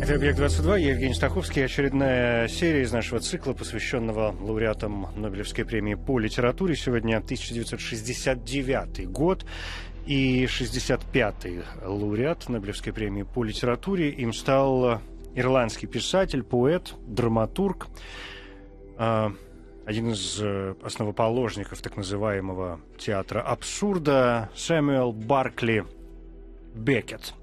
Это «Объект-22», я Евгений Стаховский. Очередная серия из нашего цикла, посвященного лауреатам Нобелевской премии по литературе. Сегодня 1969 год и 65-й лауреат Нобелевской премии по литературе. Им стал ирландский писатель, поэт, драматург, а, один из э, основоположников так называемого театра абсурда Сэмюэл Баркли Беккет.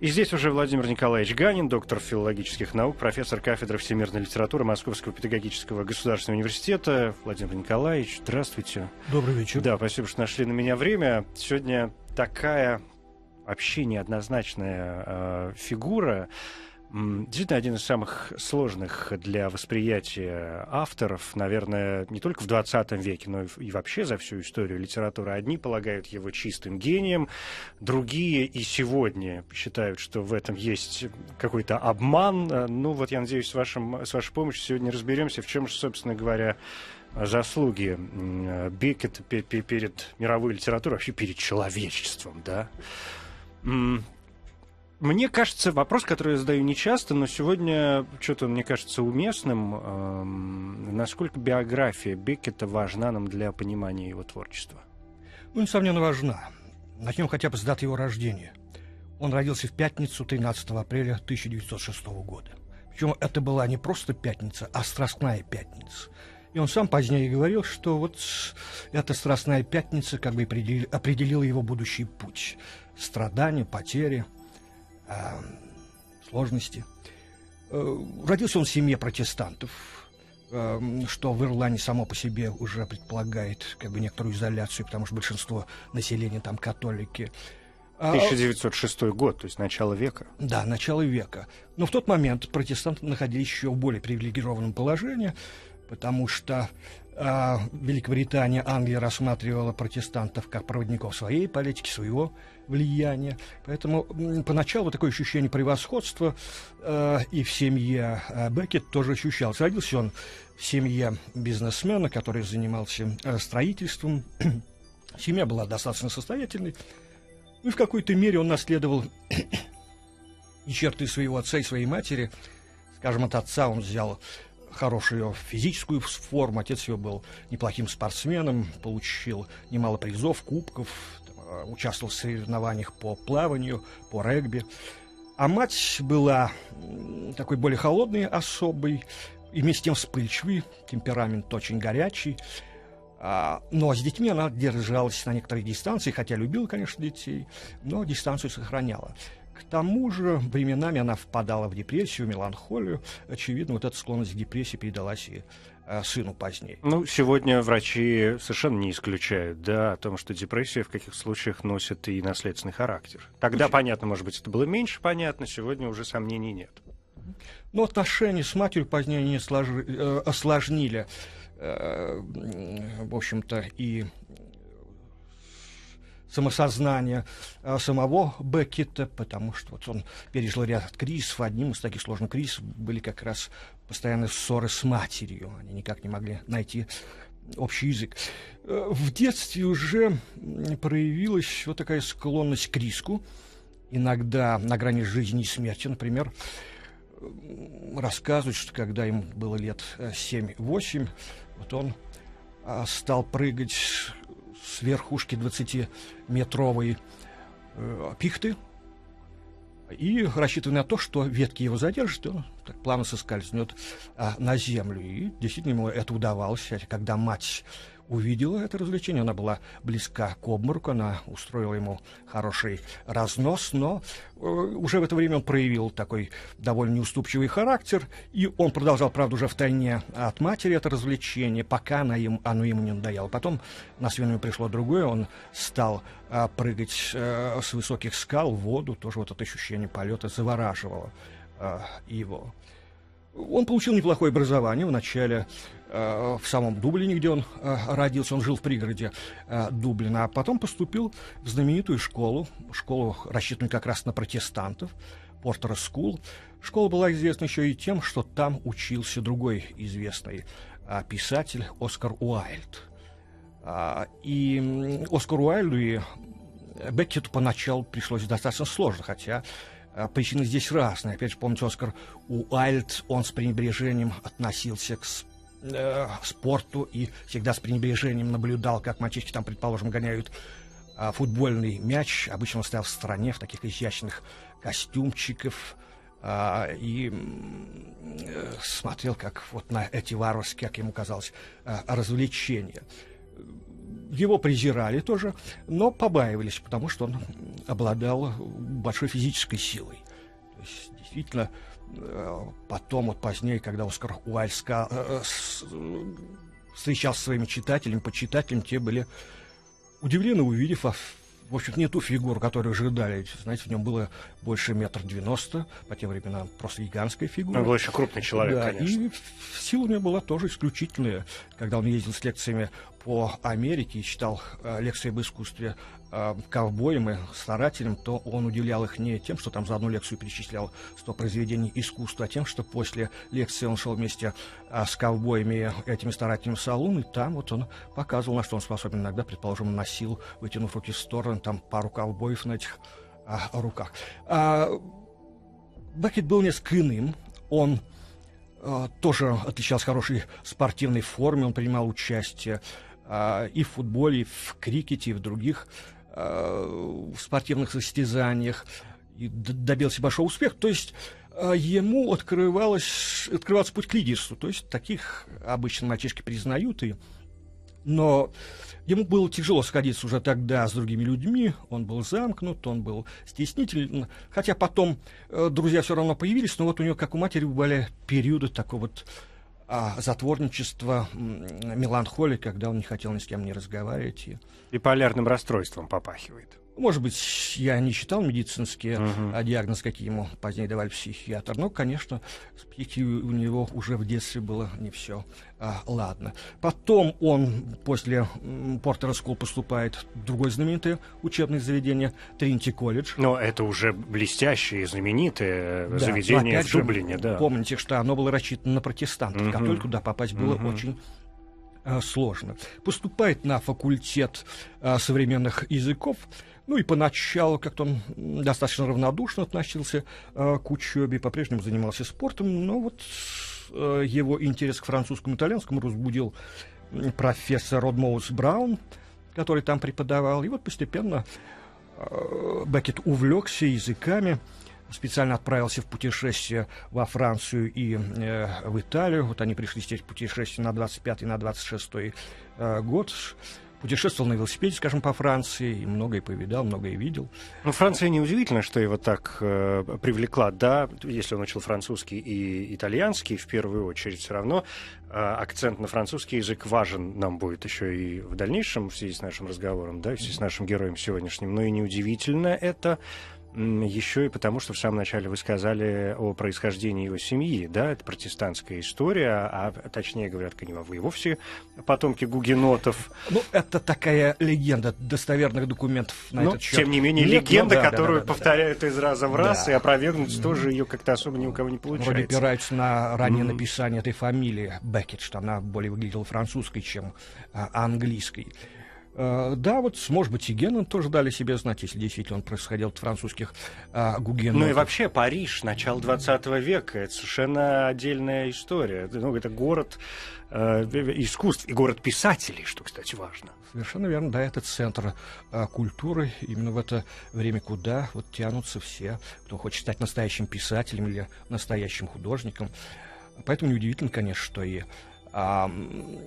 И здесь уже Владимир Николаевич Ганин, доктор филологических наук, профессор кафедры всемирной литературы Московского педагогического государственного университета. Владимир Николаевич, здравствуйте. Добрый вечер. Да, спасибо, что нашли на меня время. Сегодня такая вообще неоднозначная э, фигура. Действительно, один из самых сложных для восприятия авторов, наверное, не только в 20 веке, но и вообще за всю историю литературы. Одни полагают его чистым гением, другие и сегодня считают, что в этом есть какой-то обман. Э, ну вот, я надеюсь, с, вашим, с вашей помощью сегодня разберемся, в чем же, собственно говоря, заслуги Беккета перед мировой литературой, вообще перед человечеством, да. Мне кажется, вопрос, который я задаю нечасто, но сегодня что-то мне кажется уместным. Эм, насколько биография Беккета важна нам для понимания его творчества? Ну, несомненно, важна. Начнем хотя бы с даты его рождения. Он родился в пятницу 13 апреля 1906 года. Причем это была не просто пятница, а страстная пятница. И он сам позднее говорил, что вот эта страстная пятница как бы определила его будущий путь. Страдания, потери – э, сложности. Э, родился он в семье протестантов, э, что в Ирландии само по себе уже предполагает как бы некоторую изоляцию, потому что большинство населения там католики. 1906 а, год, то есть начало века. Да, начало века. Но в тот момент протестанты находились еще в более привилегированном положении, потому что э, Великобритания, Англия рассматривала протестантов как проводников своей политики, своего влияния. Поэтому поначалу такое ощущение превосходства э, и в семье э, Беккет тоже ощущалось. Родился он в семье бизнесмена, который занимался э, строительством. Семья была достаточно состоятельной. Ну и в какой-то мере он наследовал и черты своего отца и своей матери. Скажем, от отца он взял хорошую физическую форму. Отец его был неплохим спортсменом, получил немало призов, кубков, участвовал в соревнованиях по плаванию, по регби. А мать была такой более холодной особой, и вместе с тем вспыльчивый, темперамент очень горячий. А, но с детьми она держалась на некоторой дистанции, хотя любила, конечно, детей, но дистанцию сохраняла. К тому же временами она впадала в депрессию, меланхолию. Очевидно, вот эта склонность к депрессии передалась и Э, сыну позднее. Ну, сегодня врачи совершенно не исключают, да, о том, что депрессия в каких случаях носит и наследственный характер. Тогда, Очень... понятно, может быть, это было меньше понятно, сегодня уже сомнений нет. Но отношения с матерью позднее не слож... э, осложнили, э, в общем-то, и самосознание э, самого Беккета, потому что вот он пережил ряд кризисов. Одним из таких сложных кризисов были как раз постоянные ссоры с матерью. Они никак не могли найти общий язык. Э, в детстве уже проявилась вот такая склонность к риску, иногда на грани жизни и смерти. Например, рассказывают, что когда ему было лет 7-8, вот он а, стал прыгать с верхушки 20-метровой э, пихты и рассчитывая на то, что ветки его задержат, он так плавно соскользнет а, на землю. И действительно ему это удавалось. Когда мать увидела это развлечение. Она была близка к обмороку, она устроила ему хороший разнос, но э, уже в это время он проявил такой довольно неуступчивый характер, и он продолжал, правда, уже в тайне от матери это развлечение, пока она им, оно ему не надоело. Потом на смену пришло другое, он стал а, прыгать а, с высоких скал в воду, тоже вот это ощущение полета завораживало его. Он получил неплохое образование вначале э, в самом Дублине, где он э, родился, он жил в пригороде э, Дублина, а потом поступил в знаменитую школу, школу, рассчитанную как раз на протестантов, Portora School. Школа была известна еще и тем, что там учился другой известный э, писатель Оскар Уайльд. А, и Оскар Уайльду и Беккету поначалу пришлось достаточно сложно, хотя причины здесь разные. Опять же, помните, Оскар Уайльд, он с пренебрежением относился к э, спорту и всегда с пренебрежением наблюдал, как мальчишки там, предположим, гоняют э, футбольный мяч. Обычно он стоял в стороне в таких изящных костюмчиков э, и э, смотрел как вот на эти варварские, как ему казалось, э, развлечения его презирали тоже, но побаивались, потому что он обладал большой физической силой. То есть, действительно, потом, вот позднее, когда Оскар Уайльд э, встречался со своими читателями, почитателями, те были удивлены, увидев в общем не ту фигуру, которую ожидали. Знаете, в нем было больше метр девяносто, по тем временам просто гигантская фигура. Он был еще крупный человек, да, конечно. И сила у него была тоже исключительная. Когда он ездил с лекциями по Америке и читал э, лекции об искусстве э, ковбоем и старателем, то он удивлял их не тем, что там за одну лекцию перечислял 100 произведений искусства, а тем, что после лекции он шел вместе э, с ковбоями этими старателями в салон, и там вот он показывал, на что он способен. Иногда, предположим, носил, вытянув руки в сторону, там пару ковбоев на этих э, руках. А, Беккет был несколько иным. Он э, тоже отличался хорошей спортивной форме, он принимал участие а, и в футболе, и в крикете, и в других в спортивных состязаниях, и добился большого успеха. То есть а, ему открывалось, открывался путь к лидерству. То есть таких обычно мальчишки признают, и... но ему было тяжело сходиться уже тогда с другими людьми, он был замкнут, он был стеснителен, хотя потом э, друзья все равно появились, но вот у него, как у матери, были периоды такого вот а, затворничество, меланхолия, когда он не хотел ни с кем не разговаривать. И... Биполярным расстройством попахивает. Может быть, я не читал медицинские uh-huh. диагнозы, какие ему позднее давали психиатр, но, конечно, с психикой у него уже в детстве было не все а, ладно. Потом он после Portora School поступает в другое знаменитое учебное заведение Тринити колледж. Но это уже блестящее, знаменитое да, заведение в Дублине, же, да. Помните, что оно было рассчитано на протестантов, uh-huh. католик туда попасть было uh-huh. очень а, сложно. Поступает на факультет а, современных языков, ну и поначалу как-то он достаточно равнодушно относился э, к учебе, по-прежнему занимался спортом, но вот э, его интерес к французскому и итальянскому разбудил профессор Родмоус Браун, который там преподавал. И вот постепенно э, Беккет увлекся языками, специально отправился в путешествие во Францию и э, в Италию. Вот они пришли здесь путешествие на 25 и на 26 э, год путешествовал на велосипеде, скажем, по Франции, и многое повидал, многое видел. Ну, Франция неудивительно, что его так э, привлекла, да, если он учил французский и итальянский, в первую очередь, все равно э, акцент на французский язык важен нам будет еще и в дальнейшем, в связи с нашим разговором, да, в связи с нашим героем сегодняшним. Но и неудивительно это, еще и потому, что в самом начале вы сказали о происхождении его семьи, да, это протестантская история, а точнее говорят, вы вовсе потомки гугенотов. Ну, это такая легенда достоверных документов на Но, этот счет. Тем не менее, Нет, легенда, ну, да, которую да, да, повторяют да. из раза в раз, да. и опровергнуть mm-hmm. тоже ее как-то особо ни у кого не получается. Вроде опираются на раннее mm-hmm. написание этой фамилии Беккет, что она более выглядела французской, чем а, английской. Uh, да, вот, может быть, и Генон тоже дали себе знать, если действительно он происходил от французских uh, гугенотов. Ну и вообще Париж, начало 20 века, это совершенно отдельная история. Ну, это город uh, искусств и город писателей, что, кстати, важно. Совершенно верно, да, это центр uh, культуры, именно в это время, куда вот тянутся все, кто хочет стать настоящим писателем или настоящим художником. Поэтому неудивительно, конечно, что и uh,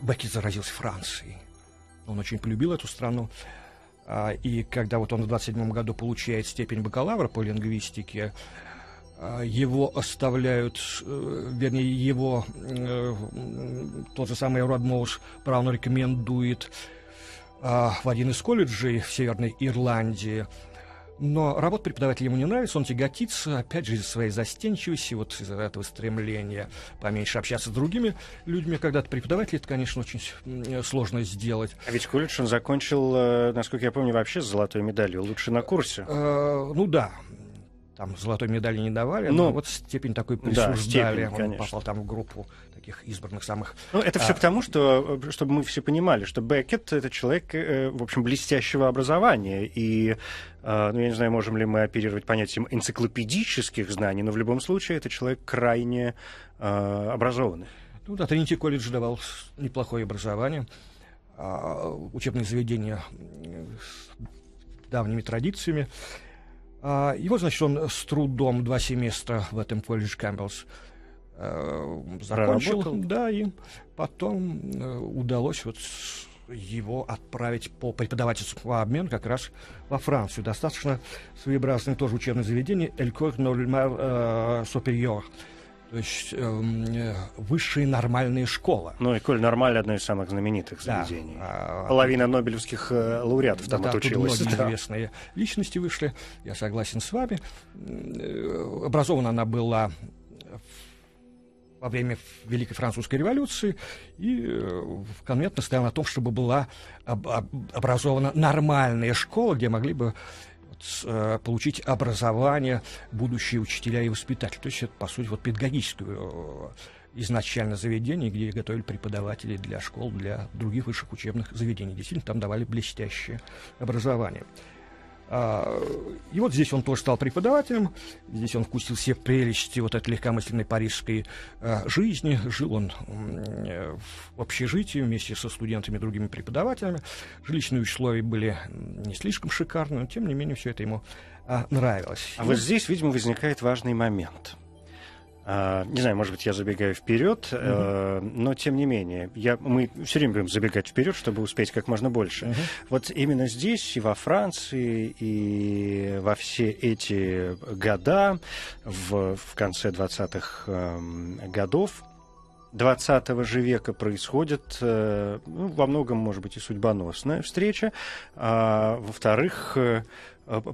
Беккет заразился Францией. Он очень полюбил эту страну. А, и когда вот он в 27 году получает степень бакалавра по лингвистике, а, его оставляют, э, вернее, его э, тот же самый Род Моуш Браун рекомендует а, в один из колледжей в Северной Ирландии. Но работа преподавателя ему не нравится, он тяготится, опять же, из-за своей застенчивости, вот из-за этого стремления поменьше общаться с другими людьми. Когда ты преподаватель, это, конечно, очень сложно сделать. А ведь колледж он закончил, э, насколько я помню, вообще с золотой медалью, лучше на курсе. Э, ну да, там золотой медали не давали, но, но вот степень такой присуждали. Да, степень, Он попал там в группу таких избранных самых... Ну, это а... все потому, что, чтобы мы все понимали, что Беккет — это человек, э, в общем, блестящего образования. И, э, ну, я не знаю, можем ли мы оперировать понятием энциклопедических знаний, но в любом случае это человек крайне э, образованный. Ну да, Тринити колледж давал неплохое образование. А, учебные заведения с давними традициями. А, и вот, значит, он с трудом два семестра в этом колледже Кэмпбеллс э, закончил. Да, и потом э, удалось вот его отправить по преподавательскому обмену как раз во Францию. Достаточно своеобразное тоже учебное заведение «École э, Supérieure». То есть э, высшая нормальная школа. Ну, Эколь Нормаль одно из самых знаменитых заведений. Да. Половина нобелевских э, лауреатов там да, отучилась. Тут многие да. известные личности вышли. Я согласен с вами. Э, образована она была во время Великой Французской революции и э, конвент настоял на том, чтобы была об, об, образована нормальная школа, где могли бы Э, получить образование будущие учителя и воспитатели. То есть это, по сути, вот педагогическое э, изначально заведение, где готовили преподавателей для школ, для других высших учебных заведений. Действительно, там давали блестящее образование. А, и вот здесь он тоже стал преподавателем, здесь он вкусил все прелести вот этой легкомысленной парижской а, жизни. Жил он в общежитии вместе со студентами и другими преподавателями. Жилищные условия были не слишком шикарные, но тем не менее все это ему а, нравилось. А и вот здесь, видимо, возникает важный момент. А, не знаю, может быть, я забегаю вперед, mm-hmm. но тем не менее, я, мы все время будем забегать вперед, чтобы успеть как можно больше. Mm-hmm. Вот именно здесь, и во Франции, и во все эти года, в, в конце 20-х э, эм, годов, 20 же века происходит, э, ну, во многом, может быть, и судьбоносная встреча. А, во-вторых, Э,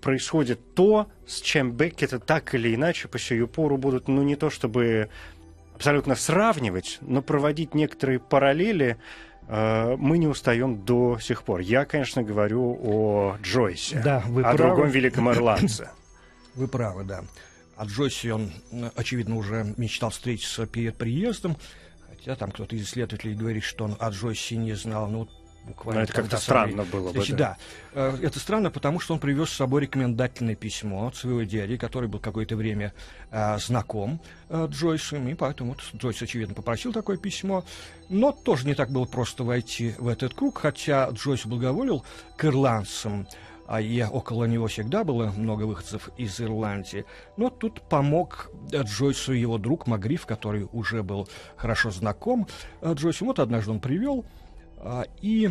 происходит то, с чем Беккета так или иначе по сию пору будут, ну, не то чтобы абсолютно сравнивать, но проводить некоторые параллели э, мы не устаем до сих пор. Я, конечно, говорю о Джойсе, да, вы о правы. другом великом ирландце. Вы правы, да. О Джойсе он, очевидно, уже мечтал встретиться перед приездом, хотя там кто-то из исследователей говорит, что он о Джойсе не знал. Ну, буквально. Но это как-то странно было бы. Значит, да. да. Э, это странно, потому что он привез с собой рекомендательное письмо от своего дяди, который был какое-то время э, знаком э, Джойсом, и поэтому вот Джойс, очевидно, попросил такое письмо. Но тоже не так было просто войти в этот круг, хотя Джойс благоволил к ирландцам, а я около него всегда было много выходцев из Ирландии. Но тут помог Джойсу его друг Магриф, который уже был хорошо знаком Джойсу. Вот однажды он привел и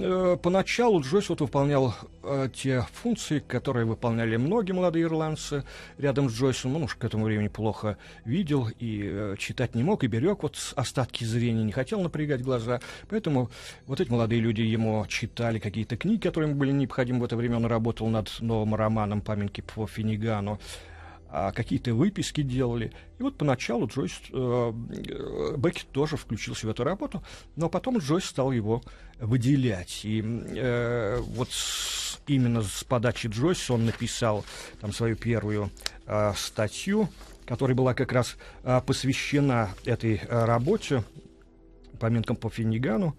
э, поначалу Джойс вот выполнял э, те функции, которые выполняли многие молодые ирландцы рядом с Джойсом. Он уж к этому времени плохо видел и э, читать не мог, и берег вот остатки зрения, не хотел напрягать глаза. Поэтому вот эти молодые люди ему читали какие-то книги, которые ему были необходимы в это время. Он работал над новым романом «Памятники по Финигану» а какие-то выписки делали. И вот поначалу Джойс, э, Беккет тоже включился в эту работу, но потом Джойс стал его выделять. И э, вот с, именно с подачи Джойса он написал там свою первую э, статью, которая была как раз э, посвящена этой э, работе, поминкам по Финнигану,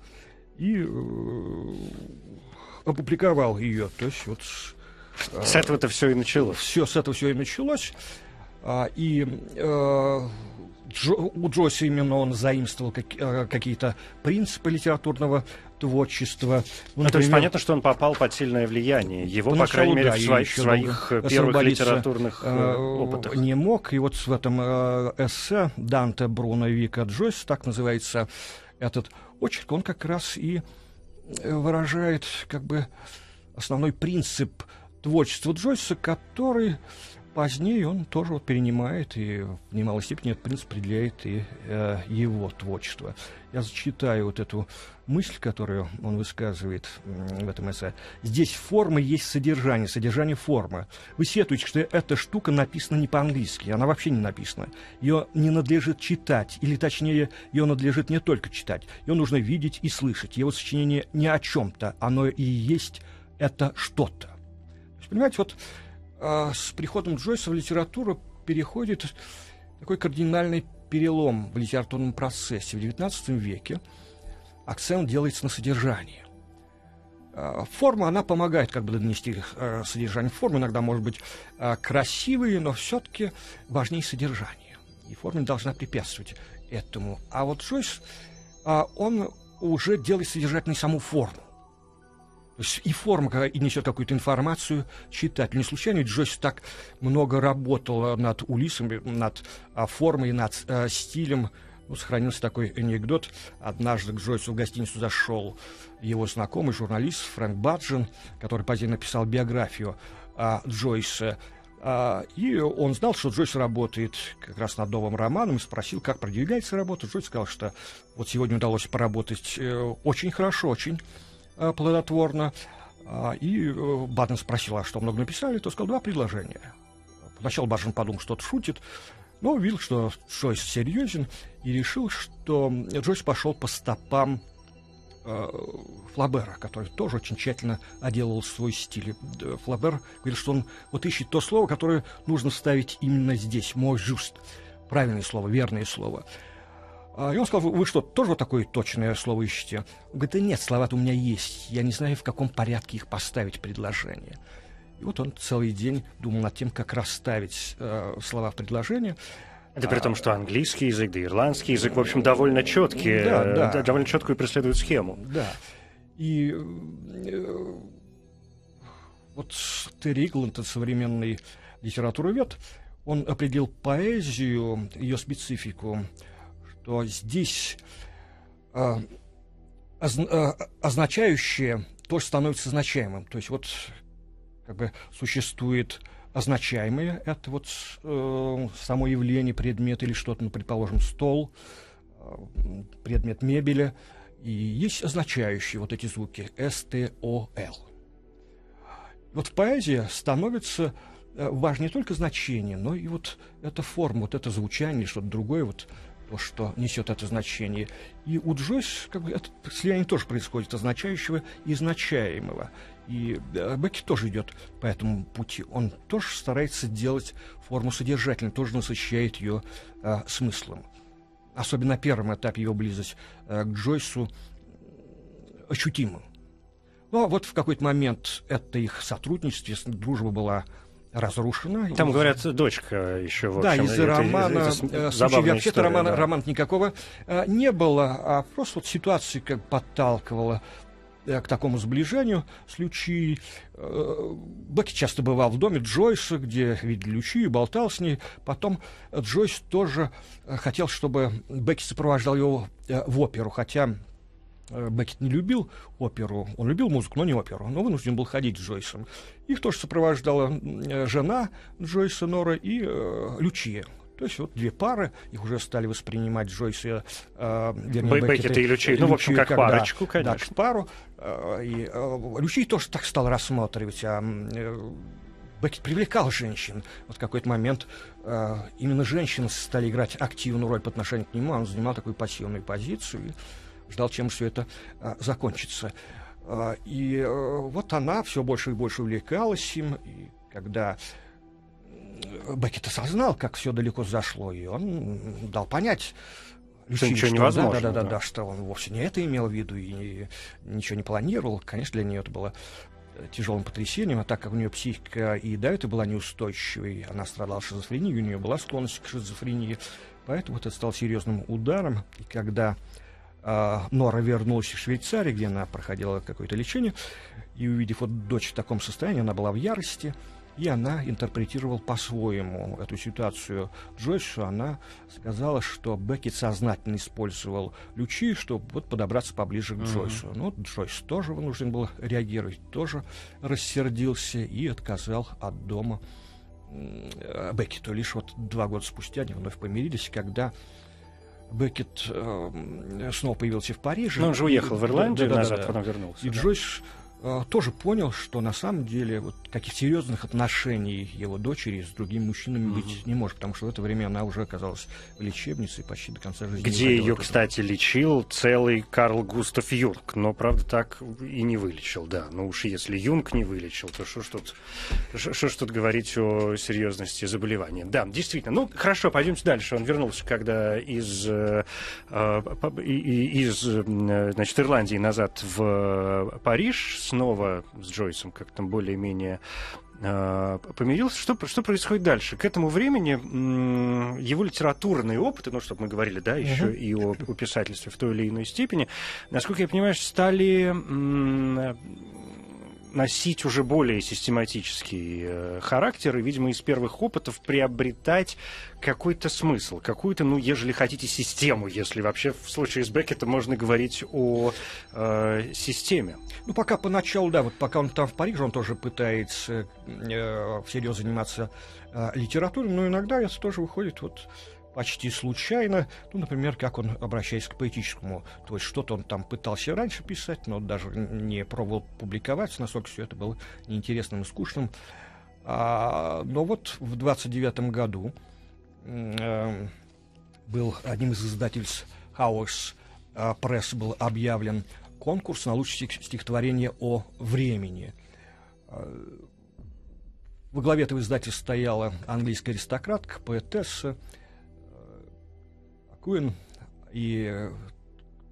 и э, опубликовал ее. То есть вот с этого-то все и началось. Все, с этого все и началось. А, и э, Джо, у Джойса именно он заимствовал как, э, какие-то принципы литературного творчества. Ну, например, то есть понятно, что он попал под сильное влияние. Его, по крайней мере, да, в своих, своих первых литературных э, э, опытах. Не мог. И вот в этом э, эссе Данте Бруно Вика Джойс, так называется этот очерк, он как раз и выражает как бы основной принцип творчества Джойса, который позднее он тоже вот перенимает и в немалой степени этот принцип определяет и э, его творчество. Я зачитаю вот эту мысль, которую он высказывает в этом эссе. Здесь форма есть содержание, содержание формы. Вы сетуете, что эта штука написана не по-английски, она вообще не написана. Ее не надлежит читать, или точнее, ее надлежит не только читать, ее нужно видеть и слышать. Его сочинение не о чем-то, оно и есть это что-то. Понимаете, вот а с приходом Джойса в литературу переходит такой кардинальный перелом в литературном процессе. В XIX веке акцент делается на содержании. А, форма, она помогает как бы донести э, содержание. Форма иногда может быть э, красивые, но все-таки важнее содержание. И форма не должна препятствовать этому. А вот Джойс, а, он уже делает содержательной саму форму. И форма, и несет какую-то информацию читать. Не случайно Джойс так много работал над Улисом, над а, формой, над а, стилем. Ну, сохранился такой анекдот. Однажды к Джойсу в гостиницу зашел его знакомый журналист Фрэнк Баджин, который позднее написал биографию а, Джойса. А, и он знал, что Джойс работает как раз над новым романом, и спросил, как продвигается работа. Джойс сказал, что вот сегодня удалось поработать э, очень хорошо, очень плодотворно. А, и э, Баден спросил, а что много написали, то сказал два предложения. Поначалу Баден подумал, что-то шутит, но увидел, что Джойс серьезен, и решил, что Джойс пошел по стопам э, Флабера, который тоже очень тщательно оделал свой стиль. Флабер говорит, что он вот ищет то слово, которое нужно ставить именно здесь, мой жуст. Правильное слово, верное слово. А, и он сказал, вы что, тоже вот такое точное слово ищете? Он говорит, да нет, слова-то у меня есть. Я не знаю, в каком порядке их поставить предложение. И вот он целый день думал над тем, как расставить э, слова в предложение. Это при том, что английский язык, да ирландский язык, в общем, довольно четкие, да, э, да. довольно четкую преследуют схему. Да. И э, вот Терри Игланд, современный литературовед, он определил поэзию, ее специфику, то здесь э, оз, э, означающее тоже становится значаемым. То есть вот как бы существует означаемое, это вот э, само явление, предмет или что-то, ну, предположим, стол, э, предмет мебели, и есть означающие вот эти звуки С-Т-О-Л. Вот в поэзии становится э, важно не только значение, но и вот эта форма, вот это звучание, что-то другое, вот то, что несет это значение. И у Джойс как бы, это слияние тоже происходит, означающего и значаемого. И Бекки тоже идет по этому пути. Он тоже старается делать форму содержательной, тоже насыщает ее э, смыслом. Особенно на первом этапе его близость э, к Джойсу ощутима. Но ну, а вот в какой-то момент это их сотрудничество, дружба была разрушена. Там, говорят, дочка еще, в общем. Да, из-за романа, это, это вообще-то романа, да. романа никакого а, не было, а просто вот ситуация как подталкивала э, к такому сближению с Лючи. Э, Бекки часто бывал в доме Джойса, где видели Лючи, и болтал с ней. Потом Джойс тоже э, хотел, чтобы Бекки сопровождал его в оперу, хотя Э, Беккет не любил оперу, он любил музыку, но не оперу, но вынужден был ходить с Джойсом. Их тоже сопровождала э, жена Джойса Нора и э, Лючия. То есть вот две пары, их уже стали воспринимать Джойс и э, вернее, Беккет и Лючи, ну, в общем, как, как парочку, да, конечно. Да, как пару. Э, и э, Лючи тоже так стал рассматривать, а э, Беккет привлекал женщин. Вот в какой-то момент э, именно женщины стали играть активную роль по отношению к нему, он занимал такую пассивную позицию. И, ждал, чем все это а, закончится. А, и а, вот она все больше и больше увлекалась им, и когда Беккет осознал, как все далеко зашло, и он дал понять, что ничего что, невозможно. Да, да, да, да, да, что он вовсе не это имел в виду и ничего не планировал. Конечно, для нее это было тяжелым потрясением, а так как у нее психика и до этого была неустойчивой, она страдала шизофренией, у нее была склонность к шизофрении, поэтому это стал серьезным ударом. И когда Нора вернулась в Швейцарию, где она проходила какое-то лечение, и увидев вот дочь в таком состоянии, она была в ярости, и она интерпретировала по-своему эту ситуацию Джойсу. Она сказала, что Беккет сознательно использовал лючи, чтобы вот подобраться поближе к Джойсу. Mm-hmm. Ну, Джойс тоже вынужден был реагировать, тоже рассердился и отказал от дома э, Беккету. Лишь вот два года спустя они вновь помирились, когда Беккет э, снова появился в Париже. Но он же уехал в Ирландию, Да, да, назад да. потом вернулся. И да. Джойс тоже понял, что на самом деле вот таких серьезных отношений его дочери с другими мужчинами быть не может, потому что в это время она уже оказалась в лечебнице и почти до конца жизни. Где ее, кстати, лечил целый Карл Густав Юнг. Но, правда, так и не вылечил, да. Ну уж если Юнг не вылечил, то что ж тут, что ж тут говорить о серьезности заболевания? Да, действительно. Ну, хорошо, пойдемте дальше. Он вернулся, когда из, э, э, из э, значит, Ирландии назад в Париж, снова с Джойсом как-то более-менее э, помирился. Что, что происходит дальше? К этому времени его литературные опыты, ну, чтобы мы говорили, да, еще и о, о писательстве в той или иной степени, насколько я понимаю, стали носить уже более систематический э, характер и, видимо, из первых опытов приобретать какой-то смысл, какую-то, ну, ежели хотите, систему, если вообще в случае с Беккетом можно говорить о э, системе. Ну, пока поначалу, да, вот пока он там в Париже, он тоже пытается э, всерьез заниматься э, литературой, но иногда это тоже выходит вот почти случайно. Ну, например, как он обращается к поэтическому. То есть что-то он там пытался раньше писать, но даже не пробовал публиковать, насколько все это было неинтересным и скучным. А, но вот в 29 году э, был одним из издательств House э, Пресс был объявлен конкурс на лучшее стих- стихотворение о времени. Э, Во главе этого издательства стояла английская аристократка, поэтесса э, Куин. И, э,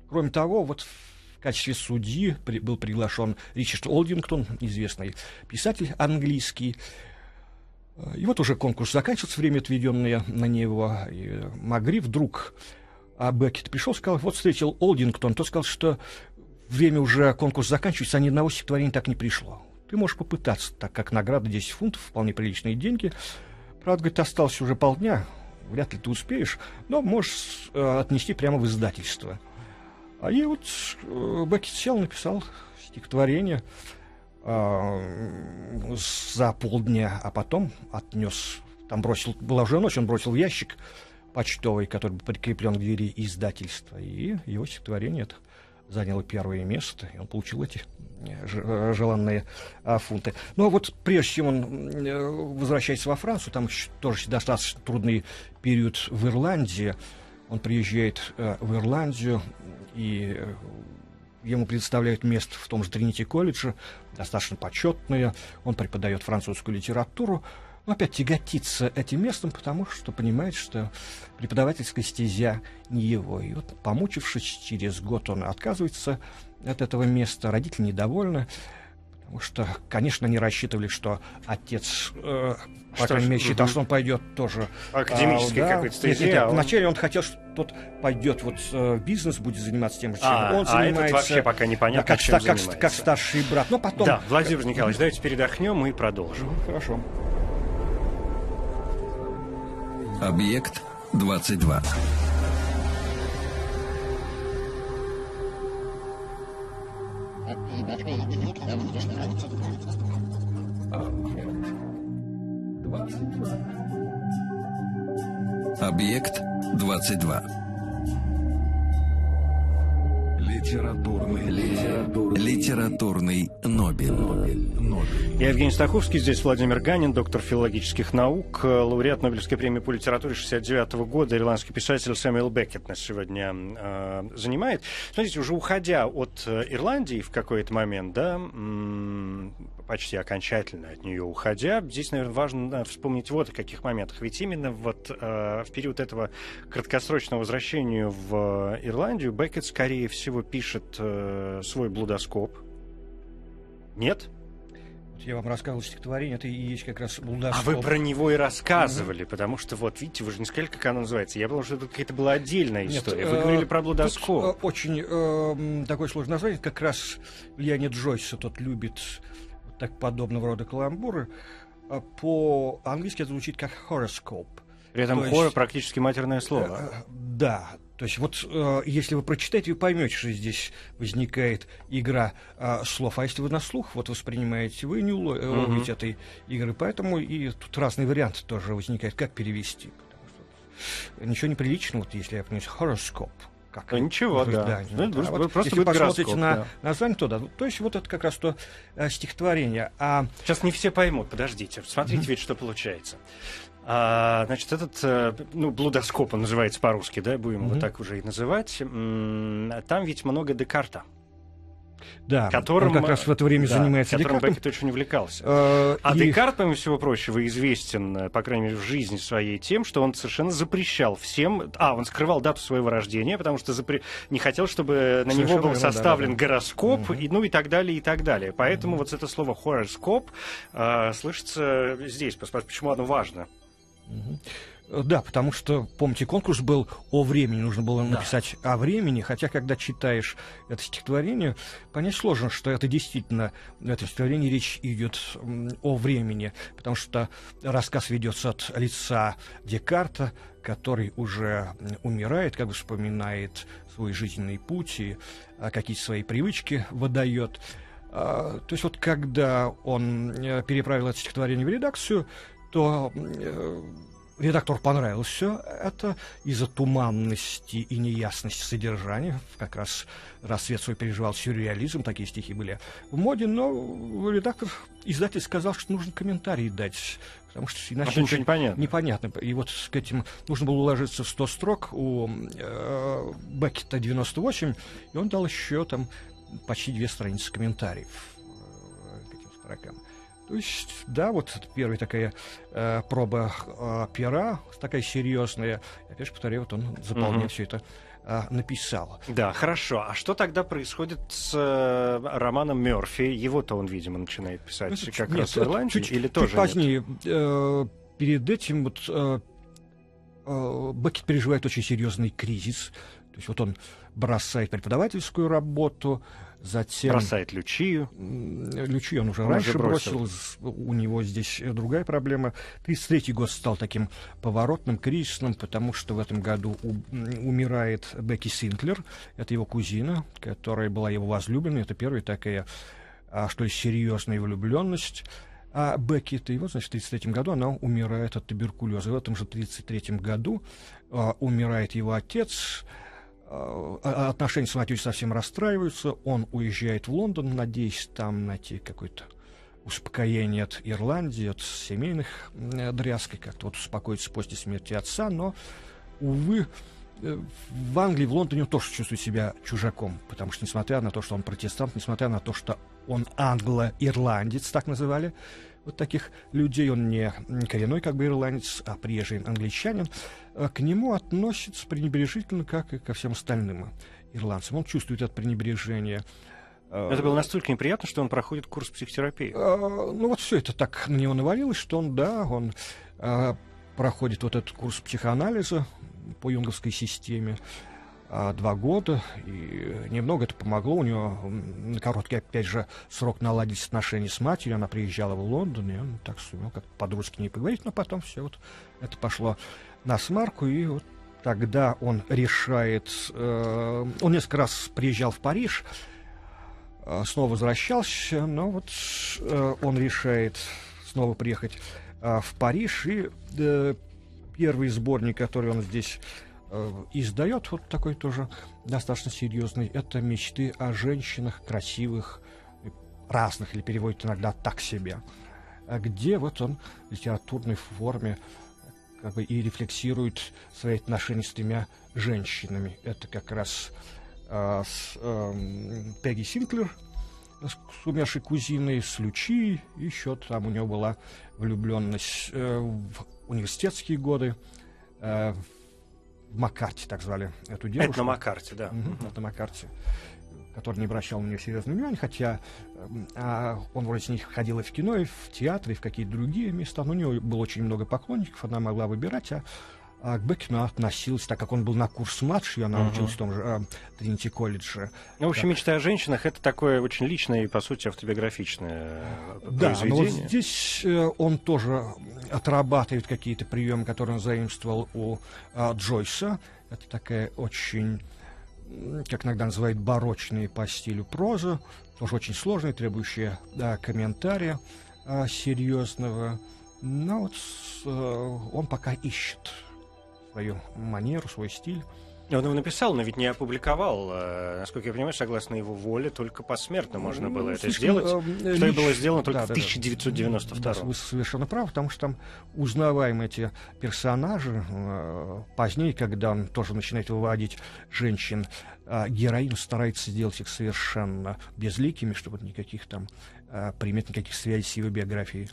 кроме того, вот в качестве судьи при- был приглашен Ричард Олдингтон, известный писатель английский. Э, И вот уже конкурс заканчивается, время, отведенное на него. И э, Магри вдруг а Беккет пришел, сказал, вот встретил Олдингтон, тот сказал, что время уже конкурс заканчивается, а ни одного стихотворения так не пришло. Ты можешь попытаться, так как награда 10 фунтов, вполне приличные деньги. Правда, говорит, осталось уже полдня, вряд ли ты успеешь, но можешь э, отнести прямо в издательство. А я вот э, Беккет сел, написал стихотворение э, за полдня, а потом отнес, там бросил, была уже ночь, он бросил ящик почтовый, который был прикреплен к двери издательства, и его стихотворение это заняло первое место, и он получил эти э, э, желанные а, фунты. Ну а вот прежде чем он э, возвращается во Францию, там тоже достаточно трудный период в Ирландии, он приезжает э, в Ирландию, и э, ему предоставляют место в том же Тринити колледже, достаточно почетное, он преподает французскую литературу, но опять тяготится этим местом, потому что понимает, что преподавательская стезя не его. И вот, помучившись, через год он отказывается от этого места, родители недовольны, потому что, конечно, они рассчитывали, что отец, э, по Что крайней мере, считал, мгм. что он пойдет тоже Академической а, да. какой-то Нет, стезе, нет, нет, а он- Вначале он хотел, что тот пойдет вот э, в бизнес, будет заниматься тем чем А, он а занимается. этот вообще пока непонятно, как, чем как, занимается. как старший брат. Но потом... Да, Владимир Николаевич, давайте передохнем и продолжим. Мгм, Хорошо. Объект 22. Объект 22. Литературный, литературный, литературный Нобель. Нобель. Я Евгений Стаховский, здесь Владимир Ганин, доктор филологических наук, э, лауреат Нобелевской премии по литературе 69 года, ирландский писатель Сэмюэл Беккет нас сегодня э, занимает. Смотрите, уже уходя от э, Ирландии в какой-то момент, да, почти окончательно от нее уходя, здесь, наверное, важно э, вспомнить вот о каких моментах. Ведь именно вот э, в период этого краткосрочного возвращения в э, Ирландию Беккет, скорее всего, пишет э, свой блудоскоп. Нет? Я вам рассказывал стихотворение, это и есть как раз А Булдашков. вы про него и рассказывали, потому что вот, видите, вы же не сказали, как оно называется. Я думал, что это какая-то была отдельная Нет, история. Вы э, говорили про тут, блудоскоп. э, очень э, такое сложное название, как раз влияние Джойса, тот любит так подобного рода каламбуры. А По-английски это звучит как horoscope. При этом есть- практически матерное слово. Э, Да, то есть вот э, если вы прочитаете, вы поймете, что здесь возникает игра э, слов. А если вы на слух вот воспринимаете, вы не уло- э, уловите этой игры. Поэтому и тут разные варианты тоже возникают, как перевести. Потому что ничего неприличного, вот если я понимаю, horoskop. Как Ну, ничего, да. издании, Ну, да. просто- Вот просто если вы посмотрите гороскоп, на да. название, то да. То есть вот это как раз то э, стихотворение. А Сейчас не все поймут, подождите. Смотрите ведь, что получается. А, значит, этот, э, ну, блудоскоп он называется по-русски, да, будем его Мгм. так уже и называть. Там ведь много Декарта, да, которым... он как раз в это время да, занимается которым Декартом. Беккет очень увлекался. Э, А и- Декарт, помимо всего прочего, известен, э, по крайней мере, в жизни своей тем, что он совершенно запрещал всем... А, он скрывал дату своего рождения, потому что запре- не хотел, чтобы на него Совершенно был верно, да, составлен да, да. гороскоп, Мгм. и, ну и так далее, и так далее. Поэтому вот это слово «хороскоп» э, слышится здесь. Пос- Почему оно важно? Мгм. Э, Да, потому что, помните, конкурс был о времени, нужно было написать о времени, хотя, когда читаешь это стихотворение, понять сложно, что это действительно, в этом стихотворении речь идет о времени, потому что рассказ ведется от лица Декарта, который уже умирает, как бы вспоминает свой жизненный путь и а, какие-то свои привычки выдает. А, То есть вот когда он э, переправил это стихотворение в редакцию, то редактору понравилось все это из-за туманности и неясности содержания. Как раз рассвет свой переживал сюрреализм, такие стихи были в моде, но редактор, издатель сказал, что нужно комментарий дать, потому что А иначе то ничего не понятно. непонятно. И вот с этим нужно было уложиться в 100 строк у э, Беккета 98, и он дал еще там почти две страницы комментариев э, к этим строкам. То есть, да, вот первая такая э, проба э, пера, такая серьезная. Опять же, повторяю, вот он заполняя Мгм. все это э, написал. Да, хорошо. А что тогда происходит с э, романом Мерфи? Его-то он, видимо, начинает писать Это чуть- как нет, раз в это Ирландии? чуть, или чуть тоже нет? позднее. Э, перед этим вот э, э, Беккет переживает очень серьезный кризис. То есть вот он бросает преподавательскую работу, затем... Бросает Лючию. М, Лючи он уже Он раньше бросил. бросил, у него здесь другая проблема. 33 год стал таким поворотным, кризисным, потому что в этом году у- умирает Бекки Синклер, это его кузина, которая была его возлюбленной, это первая такая, а, что ли, серьезная влюбленность. А Бекки, и вот, значит, в 1933 году она умирает от туберкулеза. В этом же 1933 году а, умирает его отец, отношения с матерью совсем расстраиваются. Он уезжает в Лондон, надеясь там найти какое-то успокоение от Ирландии, от семейных э, дрязг, как-то вот успокоиться после смерти отца, но, увы, э, в Англии, в Лондоне он тоже чувствует себя чужаком, потому что, несмотря на то, что он протестант, несмотря на то, что он англо-ирландец, так называли, вот таких людей, он не коренной как бы ирландец, а приезжий англичанин, э, к нему относится пренебрежительно, как и ко всем остальным ирландцам. Он чувствует это пренебрежение. Э, Это было настолько неприятно, что он проходит курс психотерапии. э, Ну вот все это так на него навалилось, что он, да, он проходит вот этот курс психоанализа по юнговской системе два года, и немного это помогло. У на короткий, опять же, срок наладить отношения с матерью. Она приезжала в Лондон, и он так сумел как по-дружески не поговорить, но потом все вот это пошло на смарку, и вот тогда он решает... э, он несколько раз приезжал в Париж, э, снова возвращался, но вот э, он решает снова приехать э, в Париж, и э, первый сборник, который он здесь издает, вот такой тоже достаточно серьезный, это мечты о женщинах красивых, э, разных, или переводит иногда так себе, а где вот он в литературной форме как бы и рефлексирует свои отношения с тремя женщинами. Это как раз а, с эм, Пегги Синклер, с умершей кузиной, с Лючи, еще там у него была влюбленность э, в университетские годы, э, Маккарти, так звали эту девушку. Это на Маккарте, да. Мгм, это Маккарти, который не обращал на нее серьезного внимания, хотя эм, а, он вроде с них ходил и в кино, и в театр, и в какие-то другие места, но у него было очень много поклонников, она могла выбирать, а, а к Беккину она относилась, так как он был на курс младше, она Мгм. училась в том же э, Тринити колледже. Ну, в общем, «Мечта о женщинах» — это такое очень личное и, по сути, автобиографичное э, Да, но вот произведение. здесь э, он тоже отрабатывает какие-то приемы, которые он заимствовал у а, Джойса. Это такая очень, как иногда называют, барочные по стилю проза, тоже очень сложная, требующая да, комментария а, серьезного. Но вот а, он пока ищет свою манеру, свой стиль. Он его написал, но ведь не опубликовал. Э, насколько я понимаю, согласно его воле, только посмертно можно было ну, это сделать. Э, что и было сделано только да, в 1992 да, Вы совершенно правы, потому что там узнаваем эти персонажи. Э, позднее, когда он тоже начинает выводить женщин, э, героин старается сделать их совершенно безликими, чтобы никаких там э, примет, никаких связей с его биографией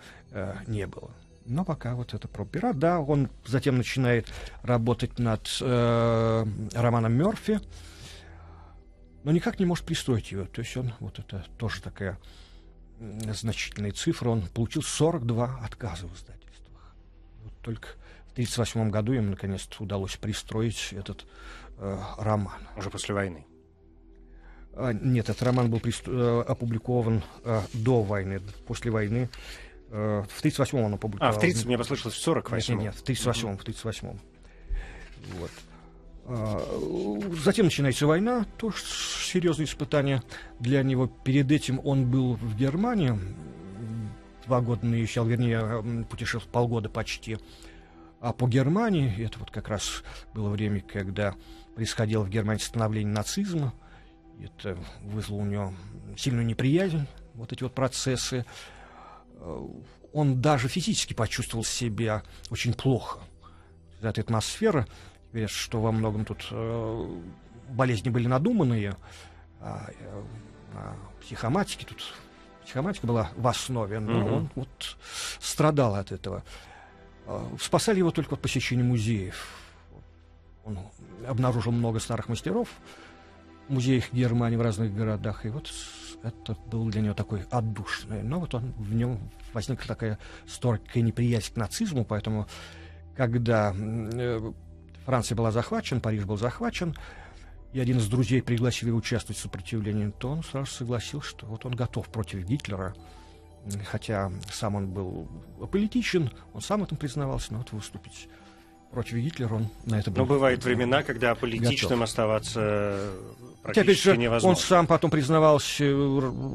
не было. Но пока вот это про пират. Да, он затем начинает работать над э, романом Мерфи, но никак не может пристроить его. То есть он, вот это тоже такая значительная цифра, он получил 42 отказа в издательствах. Вот только в 1938 году ему наконец-то удалось пристроить этот э, роман. Уже после войны? А, нет, этот роман был. Э, опубликован э, до войны. После войны Э, в 38-м он опубликовал. А, в 30 мне послышалось, в 48-м. Нет, нет, нет в 38-м, в 38-м. Вот. А, затем начинается война, тоже серьезное испытание для него. Перед этим он был в Германии, два года наезжал, вернее, путешествовал полгода почти а по Германии. Это вот как раз было время, когда происходило в Германии становление нацизма. Это вызвало у него сильную неприязнь, вот эти вот процессы. Э, он даже физически почувствовал себя очень плохо. Эта атмосфера, говорят, что во многом тут э, болезни были надуманные, а, э, а психоматики тут психоматика была в основе, но угу. он вот страдал от этого. Спасали его только от посещения музеев. Он обнаружил много старых мастеров в музеях Германии в разных городах, и вот это был для него такой отдушный. Но вот он, в нем возникла такая стойкая неприязнь к нацизму, поэтому когда э, Франция была захвачена, Париж был захвачен, и один из друзей пригласил его участвовать в сопротивлении, то он сразу согласился, что вот он готов против Гитлера, хотя сам он был политичен, он сам этом признавался, но вот выступить против Гитлера он на это был. Но бывают времена, когда политичным готов. оставаться практически опять же, невозможно. Он сам потом признавался,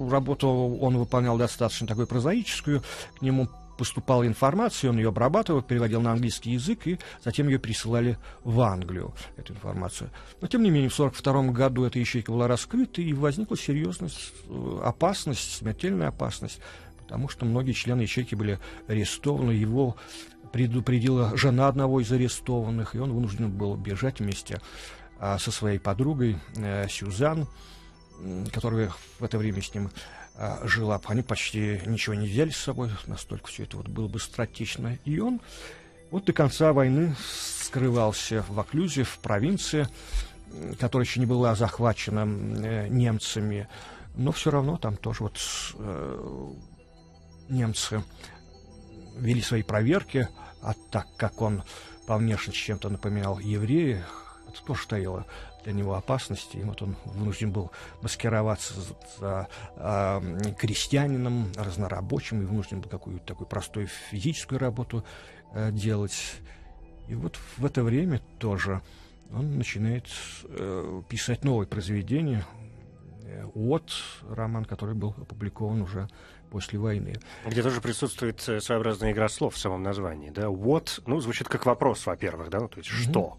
работу он выполнял достаточно такую прозаическую, к нему поступала информация, он ее обрабатывал, переводил на английский язык, и затем ее присылали в Англию, эту информацию. Но, тем не менее, в 1942 году эта ячейка была раскрыта, и возникла серьезная э, опасность, смертельная опасность, потому что многие члены ячейки были арестованы, его предупредила жена одного из арестованных, и он вынужден был бежать вместе со своей подругой а, Сюзан, которая в это время с ним а, жила. Они почти ничего не взяли с собой, настолько все это вот было быстротечно. И он вот до конца войны скрывался в Оклюзе, в провинции, которая еще не была захвачена э, немцами, но все равно там тоже вот э, немцы вели свои проверки, а так как он по внешности чем-то напоминал еврея, это тоже стояло для него опасности. И вот он вынужден был маскироваться за, за э, крестьянином, разнорабочим, и вынужден был какую-то такую простую физическую работу э, делать. И вот в это время тоже он начинает э, писать новые произведения. Э, вот роман, который был опубликован уже после войны. Где тоже присутствует э, своеобразная игра слов в самом названии, да? What, ну, звучит как вопрос, во-первых, да, ну, то есть mm-hmm. что.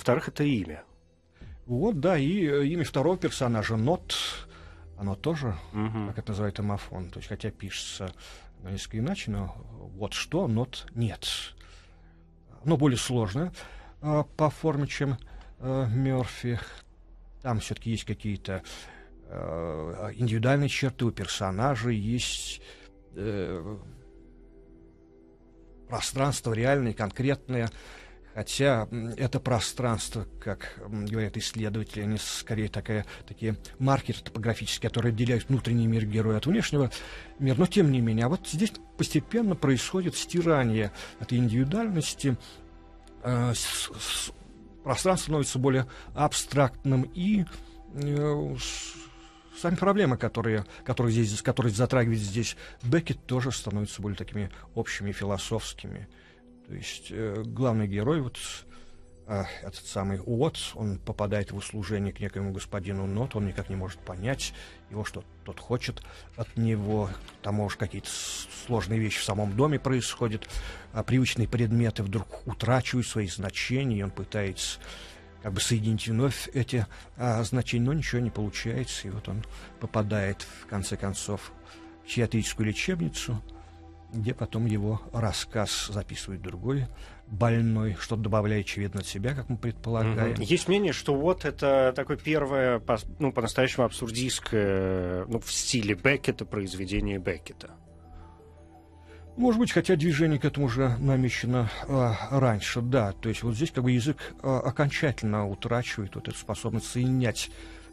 Во-вторых, это имя. Вот, да, и э, имя второго персонажа, Not, оно тоже, mm-hmm. как это называют, эмофон, то есть хотя пишется несколько иначе, но вот что, Not нет. Но более сложное э, по форме, чем э, Мерфи. Там все-таки есть какие-то э, индивидуальные черты у персонажей, есть э, пространство реальное, конкретное. Хотя это пространство, как говорят исследователи, они скорее такая, такие маркеры топографические, которые отделяют внутренний мир героя от внешнего мира. Но тем не менее, а вот здесь постепенно происходит стирание этой индивидуальности. Э, пространство становится более абстрактным и э, сами проблемы, которые, которые, здесь, которые затрагивает здесь Беккет, тоже становятся более такими общими, философскими. То есть э, главный герой, вот э, этот самый Уотт, он попадает в услужение к некоему господину Нот, он никак не может понять его, что тот хочет от него. Там, может, какие-то сложные вещи в самом доме происходят, а привычные предметы вдруг утрачивают свои значения, и он пытается как бы соединить вновь эти а, значения, но ничего не получается, и вот он попадает, в конце концов, в психиатрическую лечебницу, где потом его рассказ записывает другой больной, что добавляет, очевидно, от себя, как мы предполагаем. Mm-hmm. Есть мнение, что вот это такое первое, ну, по-настоящему абсурдистское, ну, в стиле Беккета произведение Беккета. Может быть, хотя движение к этому уже намечено а, раньше, да. То есть вот здесь как бы язык а, окончательно утрачивает вот эту способность соединять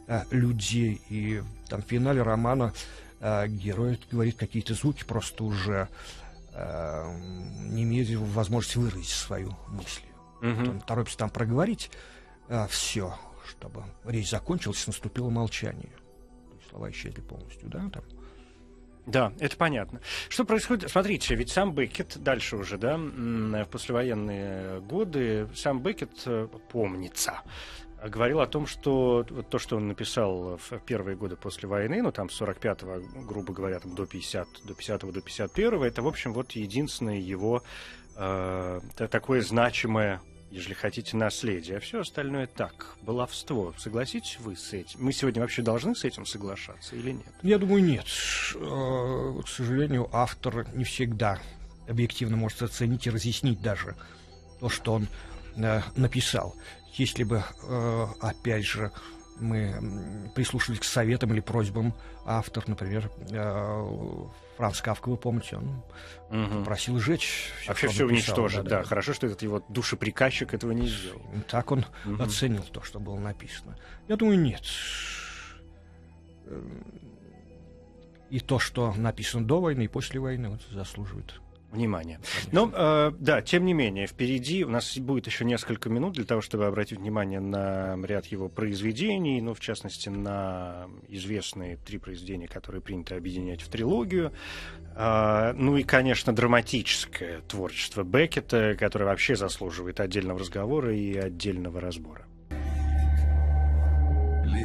а, людей. И там в финале романа а, герой говорит какие-то звуки, просто уже а, не имеет возможности выразить свою мысль. Вот он торопится там проговорить а, все, чтобы речь закончилась, наступило молчание. Слова исчезли полностью, да, там. Да, это понятно. Что происходит? Смотрите, ведь сам Беккет дальше уже, да, в послевоенные годы, сам Беккет э, помнится, говорил о том, что то, что он написал в первые годы после войны, ну там с 45-го, грубо говоря, там, до 50 до 50 до 51 это, в общем, вот единственное его э, такое значимое если хотите, наследие, а все остальное так, баловство. Согласитесь вы с этим? Мы сегодня вообще должны с этим соглашаться или нет? Я думаю, нет. Э, к сожалению, автор не всегда объективно может оценить и разъяснить даже то, что он э, написал. Если бы, э, опять же, мы прислушивались к советам или просьбам автор, например, Франц Кавка, вы помните, он угу. попросил сжечь. Все, Вообще все уничтожить, да, да, да. Хорошо, что этот его душеприказчик этого не сделал. Так он угу. оценил то, что было написано. Я думаю, нет. И то, что написано до войны и после войны, вот, заслуживает внимание. Но, э, да, тем не менее, впереди у нас будет еще несколько минут для того, чтобы обратить внимание на ряд его произведений, ну, в частности, на известные три произведения, которые принято объединять в трилогию. Э, ну и, конечно, драматическое творчество Беккета, которое вообще заслуживает отдельного разговора и отдельного разбора.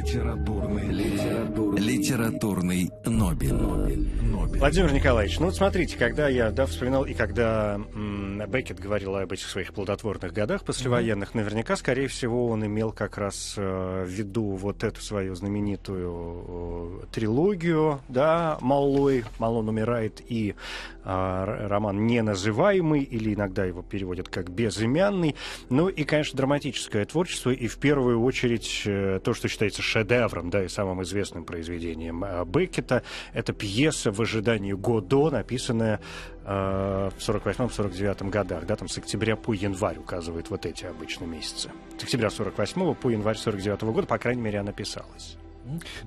Литературный, литературный, литературный Нобель. Нобель. Владимир Николаевич, ну вот смотрите, когда я да, вспоминал, и когда м, Беккет говорил об этих своих плодотворных годах послевоенных, mm-hmm. наверняка, скорее всего, он имел как раз э, в виду вот эту свою знаменитую э, трилогию, да, Маллой, Малон умирает, и э, роман «Неназываемый», или иногда его переводят как «Безымянный», ну и, конечно, драматическое творчество, и в первую очередь э, то, что считается шедевром, да, и самым известным произведением э, Беккета. Это пьеса в ожидании Годо, написанная э, в 48-49 годах, да, там с октября по январь указывает вот эти обычные месяцы. С октября 48 по январь 49 года, по крайней мере, она писалась.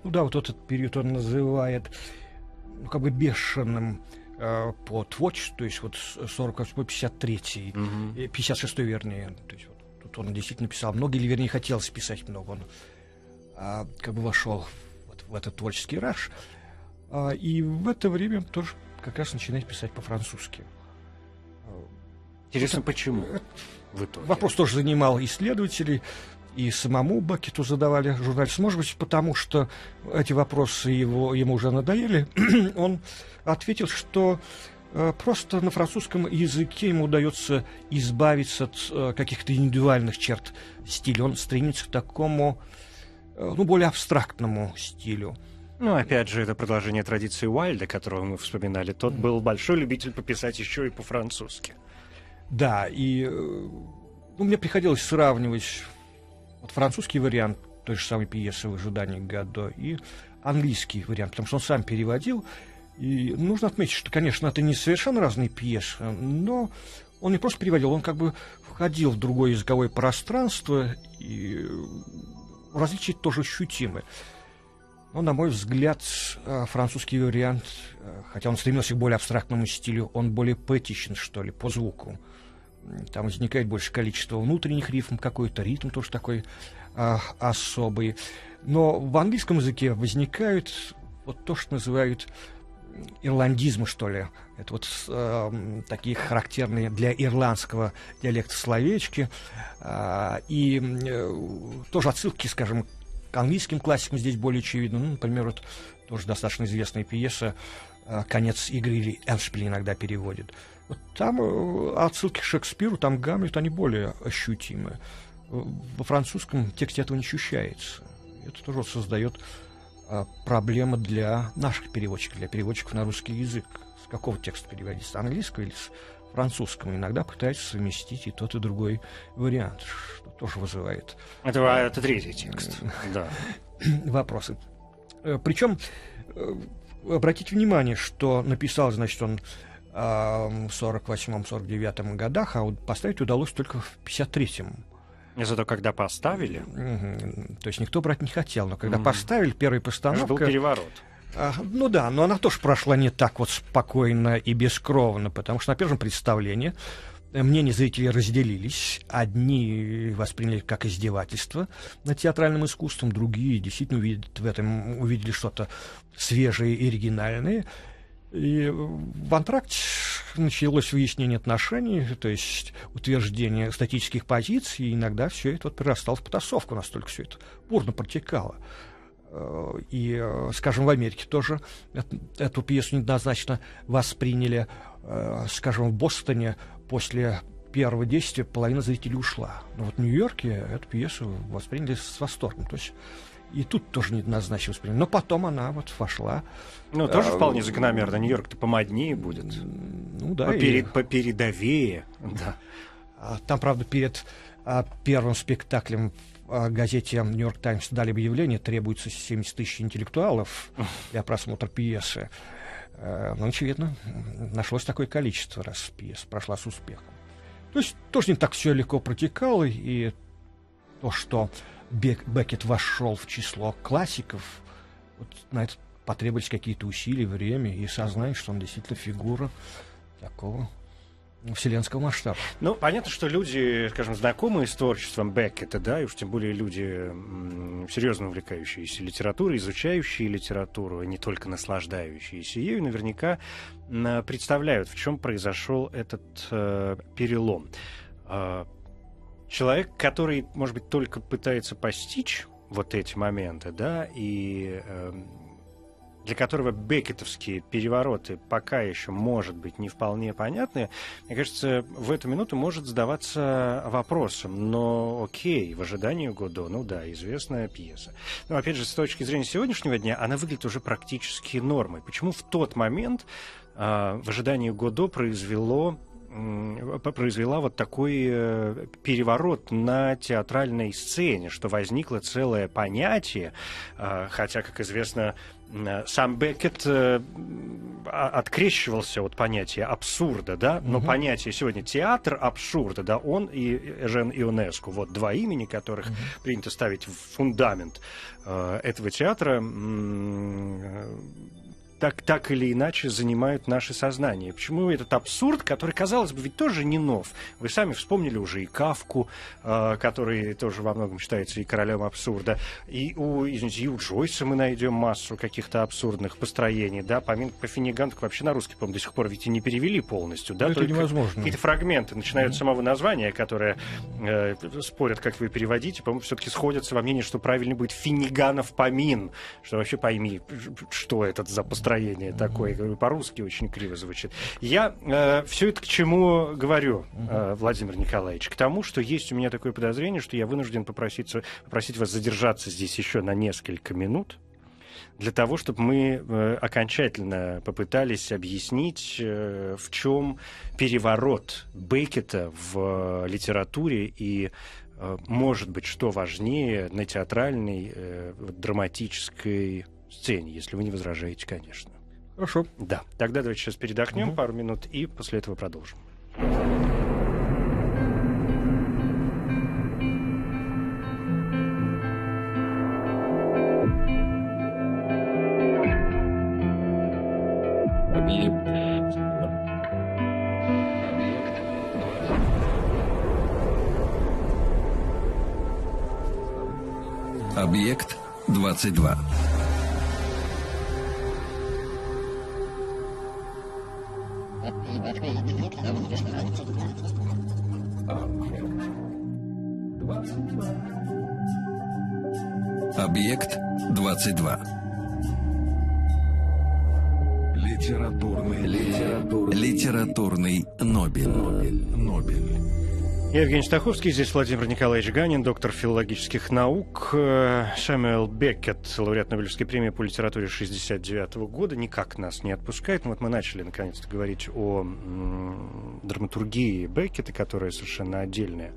Ну да, вот этот период он называет ну, как бы бешеным э, по творчеству, то есть вот 48-53, угу. 56 вернее, то есть вот, тут он действительно писал много, или вернее хотелось писать много, он а, как бы вошел вот в этот творческий раш. А, и в это время тоже как раз начинает писать по-французски. Интересно, это, почему? Это, в итоге? Вопрос тоже занимал исследователей, и самому Бакету задавали журналисты. Может быть, потому что эти вопросы его, ему уже надоели, он ответил, что э, просто на французском языке ему удается избавиться от э, каких-то индивидуальных черт стиля. Он стремится к такому ну, более абстрактному стилю. Ну, опять же, это продолжение традиции Уайльда, которого мы вспоминали. Тот был большой любитель пописать еще и по-французски. Да, и э, ну, мне приходилось сравнивать вот французский вариант той же самой пьесы в ожидании Гадо и английский вариант, потому что он сам переводил. И нужно отметить, что, конечно, это не совершенно разные пьесы, но он не просто переводил, он как бы входил в другое языковое пространство и различия тоже ощутимы. Но, на мой взгляд, э, французский вариант, э, хотя он стремился к более абстрактному стилю, он более поэтичен, что ли, по звуку. Там возникает больше количество внутренних рифм, какой-то ритм тоже такой а, особый. Но в английском языке возникают вот то, что называют ирландизмы, что ли. Это вот э, такие характерные для ирландского диалекта словечки. Э, и э, тоже отсылки, скажем, к английским классикам здесь более очевидны. Ну, например, вот тоже достаточно известная пьеса э, «Конец игры» или «Эншпиль» иногда переводит. Вот там э, отсылки к Шекспиру, там Гамлет, они более ощутимы. Во французском тексте этого не ощущается. Это тоже создает а, проблема для наших переводчиков, для переводчиков на русский язык. С какого текста переводить? С английского или с французского? Иногда пытаются совместить и тот, и другой вариант, что тоже вызывает... Это, это третий текст, да. Вопросы. Э, Причем, э, обратите внимание, что написал, значит, он в 48-49 годах, а поставить удалось только в 53-м. Зато когда поставили... Угу. То есть никто брать не хотел, но когда угу. поставили первый постановка... Это был переворот. А, ну да, но она тоже прошла не так вот спокойно и бескровно, потому что на первом представлении мнения зрителей разделились. Одни восприняли как издевательство над театральным искусством, другие действительно увидят в этом, увидели что-то свежее и оригинальное. И в антракте началось выяснение отношений, то есть утверждение статических позиций, и иногда все это вот перерастало в потасовку, настолько все это бурно протекало. Э, и, э, скажем, в Америке тоже эту пьесу неоднозначно восприняли, э, скажем, в Бостоне после первого действия половина зрителей ушла. Но вот в Нью-Йорке эту пьесу восприняли с восторгом. То есть и тут тоже неоднозначно восприняли. Но потом она вот вошла. Ну, тоже а, вполне закономерно. Нью-Йорк-то помоднее будет. Ну да. Поперед, и... Попередовее. Да. А, там, правда, перед а, первым спектаклем в а, газете «Нью-Йорк Таймс» дали объявление, требуется 70 тысяч интеллектуалов для просмотра пьесы. Но, очевидно, нашлось такое количество, раз пьеса прошла с успехом. То есть тоже не так все легко протекало, и то, что Бек, Беккет вошел в число классиков, вот на это потребовались какие-то усилия, время и сознание, что он действительно фигура такого вселенского масштаба. Ну, понятно, что люди, скажем, знакомые с творчеством Беккета, да, и уж тем более люди серьезно увлекающиеся литературой, изучающие литературу, не только наслаждающиеся ею, наверняка представляют, в чем произошел этот э, перелом. Э, человек, который, может быть, только пытается постичь вот эти моменты, да, и э, для которого бекетовские перевороты пока еще, может быть, не вполне понятны, мне кажется, в эту минуту может задаваться вопросом, но окей, в ожидании Годо, ну да, известная пьеса. Но, опять же, с точки зрения сегодняшнего дня, она выглядит уже практически нормой. Почему в тот момент э, в ожидании Годо произвело произвела вот такой э, переворот на театральной сцене, что возникло целое понятие, э, хотя, как известно, э, сам Беккет открещивался от понятия абсурда, да, но угу. понятие сегодня театр абсурда, да, он и Жен Ионеску, вот два имени, которых угу. принято ставить в фундамент этого театра, так, так или иначе занимают наше сознание. Почему этот абсурд, который, казалось бы, ведь тоже не нов. Вы сами вспомнили уже и Кавку, э, который тоже во многом считается и королем абсурда. И у, извините, и у Джойса мы найдем массу каких-то абсурдных построений. Да? Помимо по Финниган, вообще на русский, по-моему, до сих пор ведь и не перевели полностью. Да? Ну, это невозможно. Какие-то фрагменты начинают mm-hmm. с самого названия, которые э, спорят, как вы переводите. По-моему, все-таки сходятся во мнении, что правильно будет Финниганов помин. Что вообще пойми, что это за построение настроение такое, по-русски очень криво звучит. Я э, все это к чему говорю, э, Владимир Николаевич? К тому, что есть у меня такое подозрение, что я вынужден попросить, попросить вас задержаться здесь еще на несколько минут, для того, чтобы мы э, окончательно попытались объяснить, э, в чем переворот Беккета в литературе и, э, может быть, что важнее на театральной, драматической сцене, если вы не возражаете, конечно. Хорошо. Да. Тогда давайте сейчас передохнем угу. пару минут и после этого продолжим. Объект 22. Объект 22. Литературный, литературный, литературный Нобель. Нобель. Нобель. Евгений Стаховский, здесь Владимир Николаевич Ганин, доктор филологических наук, э, Сэмюэл Беккет, лауреат Нобелевской премии по литературе 69 года, никак нас не отпускает. Ну, вот мы начали наконец-то говорить о драматургии Беккета, которая совершенно отдельная,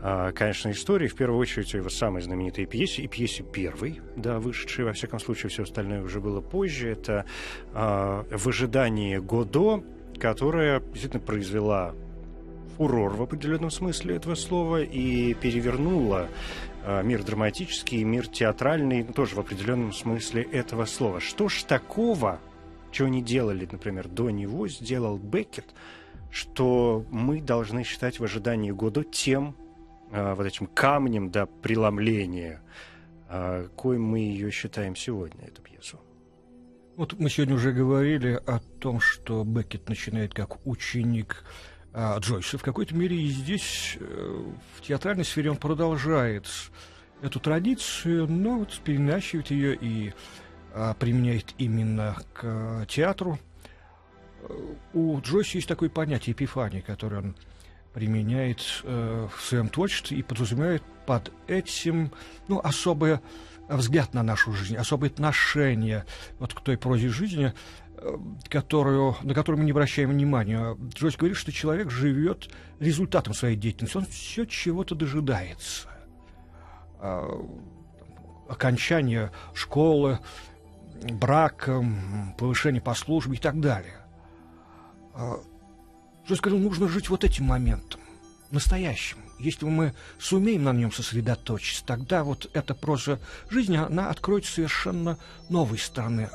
а, конечно, история. В первую очередь его самой знаменитой пьесе, и пьесе первой, да, вышедшей, во всяком случае, все остальное уже было позже. Это а, «В ожидании Годо», которая действительно произвела фурор в определенном смысле этого слова и перевернула э, мир драматический, мир театральный, тоже в определенном смысле этого слова. Что ж такого, чего не делали, например, до него, сделал Беккет, что мы должны считать в ожидании года тем э, вот этим камнем да, преломления, э, коим мы ее считаем сегодня, эту пьесу. Вот мы сегодня уже говорили о том, что Беккет начинает как ученик а, Джойса. В какой-то мере и здесь, э, в театральной сфере, он продолжает эту традицию, но вот переначивает ее и а, применяет именно к театру. У Джойса есть такое понятие эпифания, которое он применяет э, в своем творчестве и подразумевает под этим ну, особый взгляд на нашу жизнь, особое отношение вот к той прозе жизни, Э, которую, на которую мы не обращаем внимания. Джойс говорит, что человек живет результатом своей деятельности. Он все чего-то дожидается. А, окончания школы, брака, повышения по службе и так далее. А, Джойс говорил, нужно жить вот этим моментом, настоящим. Если мы сумеем на нем сосредоточиться, тогда вот эта проза жизни, она откроет совершенно новой стороны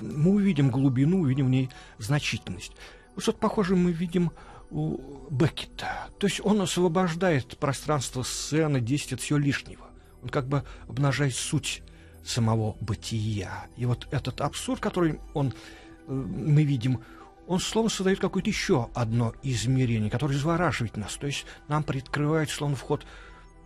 мы увидим глубину, увидим в ней значительность. Вот что-то мы видим у Беккета. То есть он освобождает пространство сцены, действия всего лишнего. Он как бы обнажает суть самого бытия. И вот этот абсурд, который он, э, мы видим, он словно создает какое-то еще одно измерение, которое завораживает нас. То есть нам приоткрывает словно вход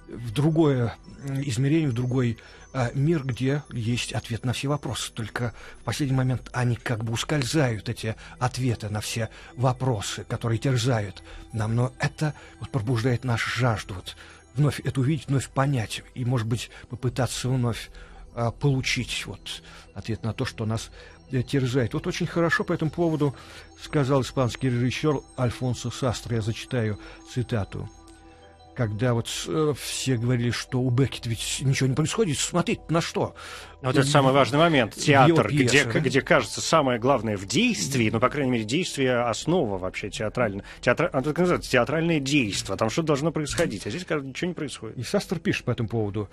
в другое измерение, в другой а, мир, где есть ответ на все вопросы. Только в последний момент они как бы ускользают, эти ответы на все вопросы, которые терзают нам. Но это вот пробуждает нашу жажду вот, вновь это увидеть, вновь понять и, может быть, попытаться вновь а, получить вот ответ на то, что нас э, терзает. Вот очень хорошо по этому поводу сказал испанский режиссер Альфонсо Састро, я зачитаю цитату когда вот э, все говорили, что у Беккет ведь ничего не происходит, смотреть на что? Вот это самый важный момент. Театр, пьесы, где, да? где, кажется, самое главное в действии, ну, по крайней мере, действие основа вообще театральная. Театр, а, называется, театральное действие, там что-то должно происходить, а здесь, кажется, ничего не происходит. И Састер пишет по этому поводу.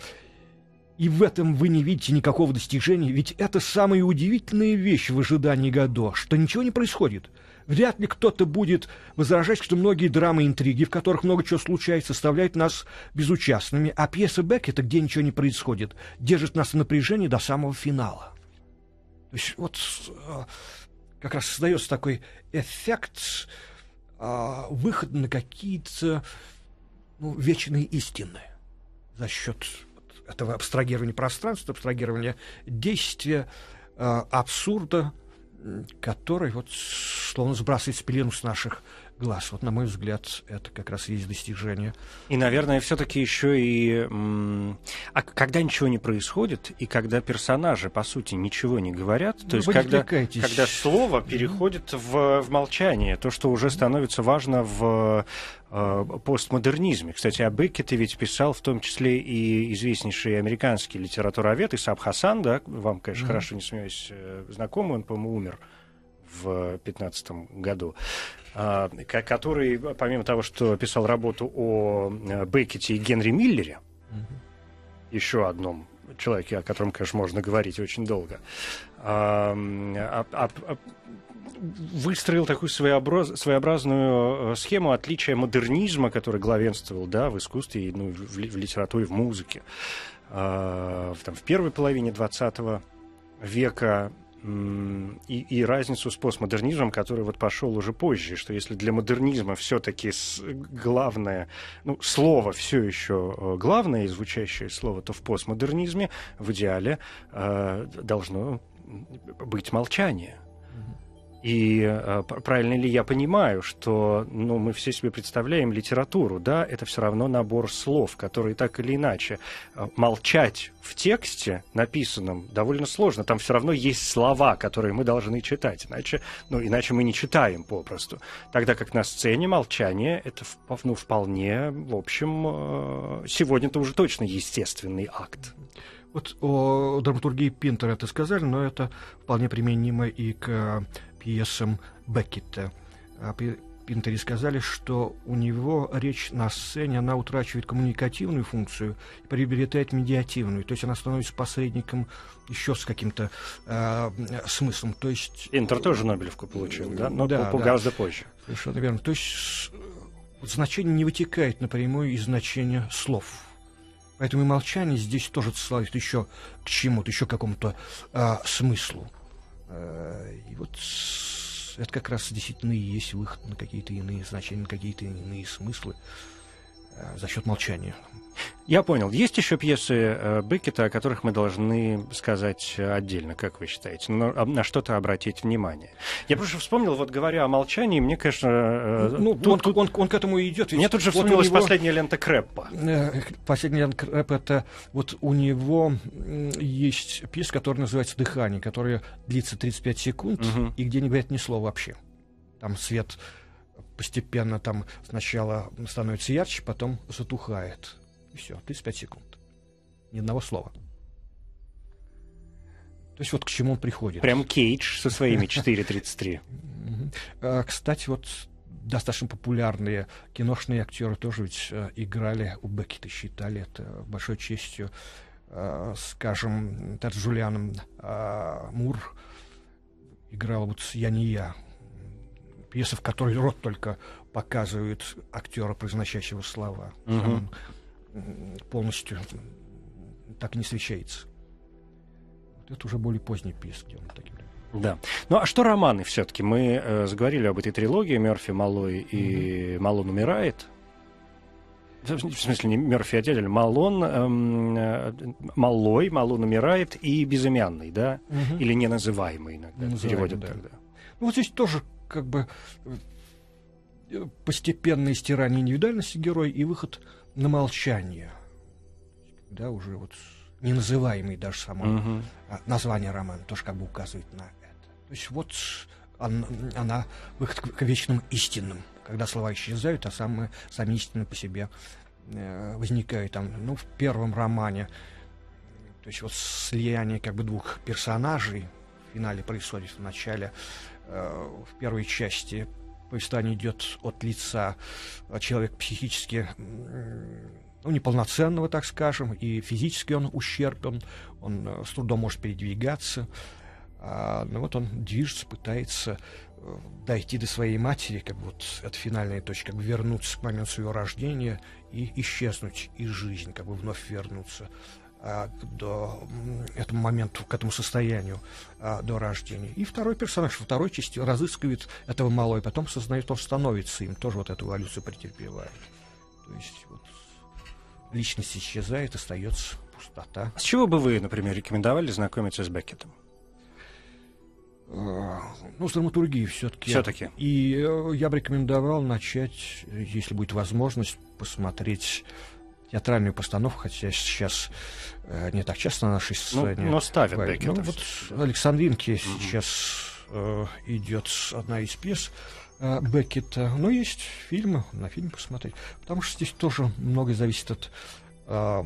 И в этом вы не видите никакого достижения, ведь это самая удивительная вещь в ожидании Годо, что ничего не происходит. Вряд ли кто-то будет возражать, что многие драмы и интриги, в которых много чего случается, составляют нас безучастными, а пьеса Беккета, где ничего не происходит, держит нас в напряжении до самого финала. То есть вот э, как раз создается такой эффект а, выхода на какие-то ну, вечные истины за счет этого абстрагирования пространства, абстрагирования действия, а, абсурда, который вот словно сбрасывает пелену с наших глаз. Вот, на мой взгляд, это как раз и есть достижение. И, наверное, все-таки еще и... А когда ничего не происходит, и когда персонажи, по сути, ничего не говорят, то ну, есть когда, когда слово переходит в, в молчание, то, что уже становится важно в э, постмодернизме. Кстати, о Беккете ведь писал в том числе и известнейший американский литературовед Исаб Хасан, да, вам, конечно, mm-hmm. хорошо, не сомневаюсь, э, знакомый, он, по-моему, умер в 2015 году, а, который, помимо того, что писал работу о э, Беккете и Генри Миллере, mm-hmm. еще одном человеке, о котором, конечно, можно говорить очень долго, а, а, выстроил такую своеобраз, своеобразную э, схему отличия модернизма, который главенствовал да, в искусстве, ну, в, в литературе, в музыке, в, там, в первой половине 20 века и, и разницу с постмодернизмом, который вот пошел уже позже, что если для модернизма все-таки главное, ну, слово все еще э, главное и звучащее слово, то в постмодернизме в идеале э, должно быть молчание. И э, правильно ли я понимаю, что ну, мы все себе представляем литературу, да, это все равно набор слов, которые так или иначе э, молчать в тексте написанном довольно сложно. Там все равно есть слова, которые мы должны читать, иначе, ну, иначе мы не читаем попросту. Тогда как на сцене молчание это ну, вполне, в общем, э, сегодня-то уже точно естественный акт. Вот о драматургии Пинтера это сказали, но это вполне применимо и к пьесам Беккета. А при Пинтере сказали, что у него речь на сцене, она утрачивает коммуникативную функцию и приобретает медиативную. То есть она становится посредником еще с каким-то э, смыслом. То есть... Пинтер тоже Нобелевку получил, да? Но да, по, да. гораздо позже. Совершенно верно. То есть значение не вытекает напрямую из значения слов. Поэтому и молчание здесь тоже отсылает еще к чему-то, еще к какому-то э, смыслу. Э, и вот это как раз действительно и есть выход на какие-то иные значения, на какие-то иные смыслы за счет молчания. Я понял. Есть еще пьесы э, Беккета, о которых мы должны сказать отдельно, как вы считаете, на, на что-то обратить внимание. Я просто вспомнил, вот говоря о молчании, мне, конечно... Э, ну, тут, он, он, он к этому и идет. Мне тут же вспомнилась вот него... последняя лента Крэппа. Э, последняя лента Крэппа, это вот у него есть пьеса, которая называется «Дыхание», которая длится 35 секунд, угу. и где не говорят ни слова вообще. Там свет постепенно там сначала становится ярче, потом затухает и все, 35 секунд. Ни одного слова. То есть вот к чему он приходит. Прям Кейдж со своими 4.33. А, кстати, вот достаточно популярные киношные актеры тоже ведь э, играли у Беккета, считали это большой честью. Э, скажем, Тед Джулианом э, Мур играл вот «Я не я», пьеса, в которой рот только показывает актера, произносящего слова. Угу полностью так и не освещается. Вот это уже более поздний писк, где он таким да. Ну а что романы все-таки? Мы э, заговорили об этой трилогии Мерфи, Малой и mm-hmm. Малон умирает. В смысле, не Мерфи отдельно, Малон, эм, э, Малой, Малон умирает и безымянный, да? Угу. Или неназываемый иногда Называемый, переводят да. тогда. Ну вот здесь тоже как бы э, постепенное стирание индивидуальности героя и выход на молчание. Да, уже вот неназываемый даже само uh-huh. название романа тоже как бы указывает на это. То есть вот он, она выход к, к вечным истинным, когда слова исчезают, а самые, сами истины по себе э, возникают там, ну, в первом романе, то есть вот слияние как бы двух персонажей в финале происходит в начале, в первой части повествование идет от лица человека психически ну, неполноценного, так скажем, и физически он ущербен, он э, с трудом может передвигаться. А, ну, вот он движется, пытается э, дойти до своей матери, как вот это финальная точка, как бы вернуться к моменту своего рождения и исчезнуть из жизни, как бы вновь вернуться а, до этому моменту, к этому состоянию а, до рождения. И второй персонаж во второй части разыскивает этого малого, и потом сознает, он становится им, тоже вот эту эволюцию претерпевает. То есть вот личность исчезает, остается пустота. С чего бы вы, например, рекомендовали знакомиться с Беккетом? А, ну, с драматургией все-таки. Все-таки. И э, я бы рекомендовал начать, если будет возможность, посмотреть театральную постановку, хотя сейчас э, не так часто на нашей ну, сцене. Ну, но ставят Беккета. Ну, вот Александринки mm-hmm. сейчас э, идет одна из пьес э, Беккета. Но есть фильмы, на фильм посмотреть. Потому что здесь тоже многое зависит от э,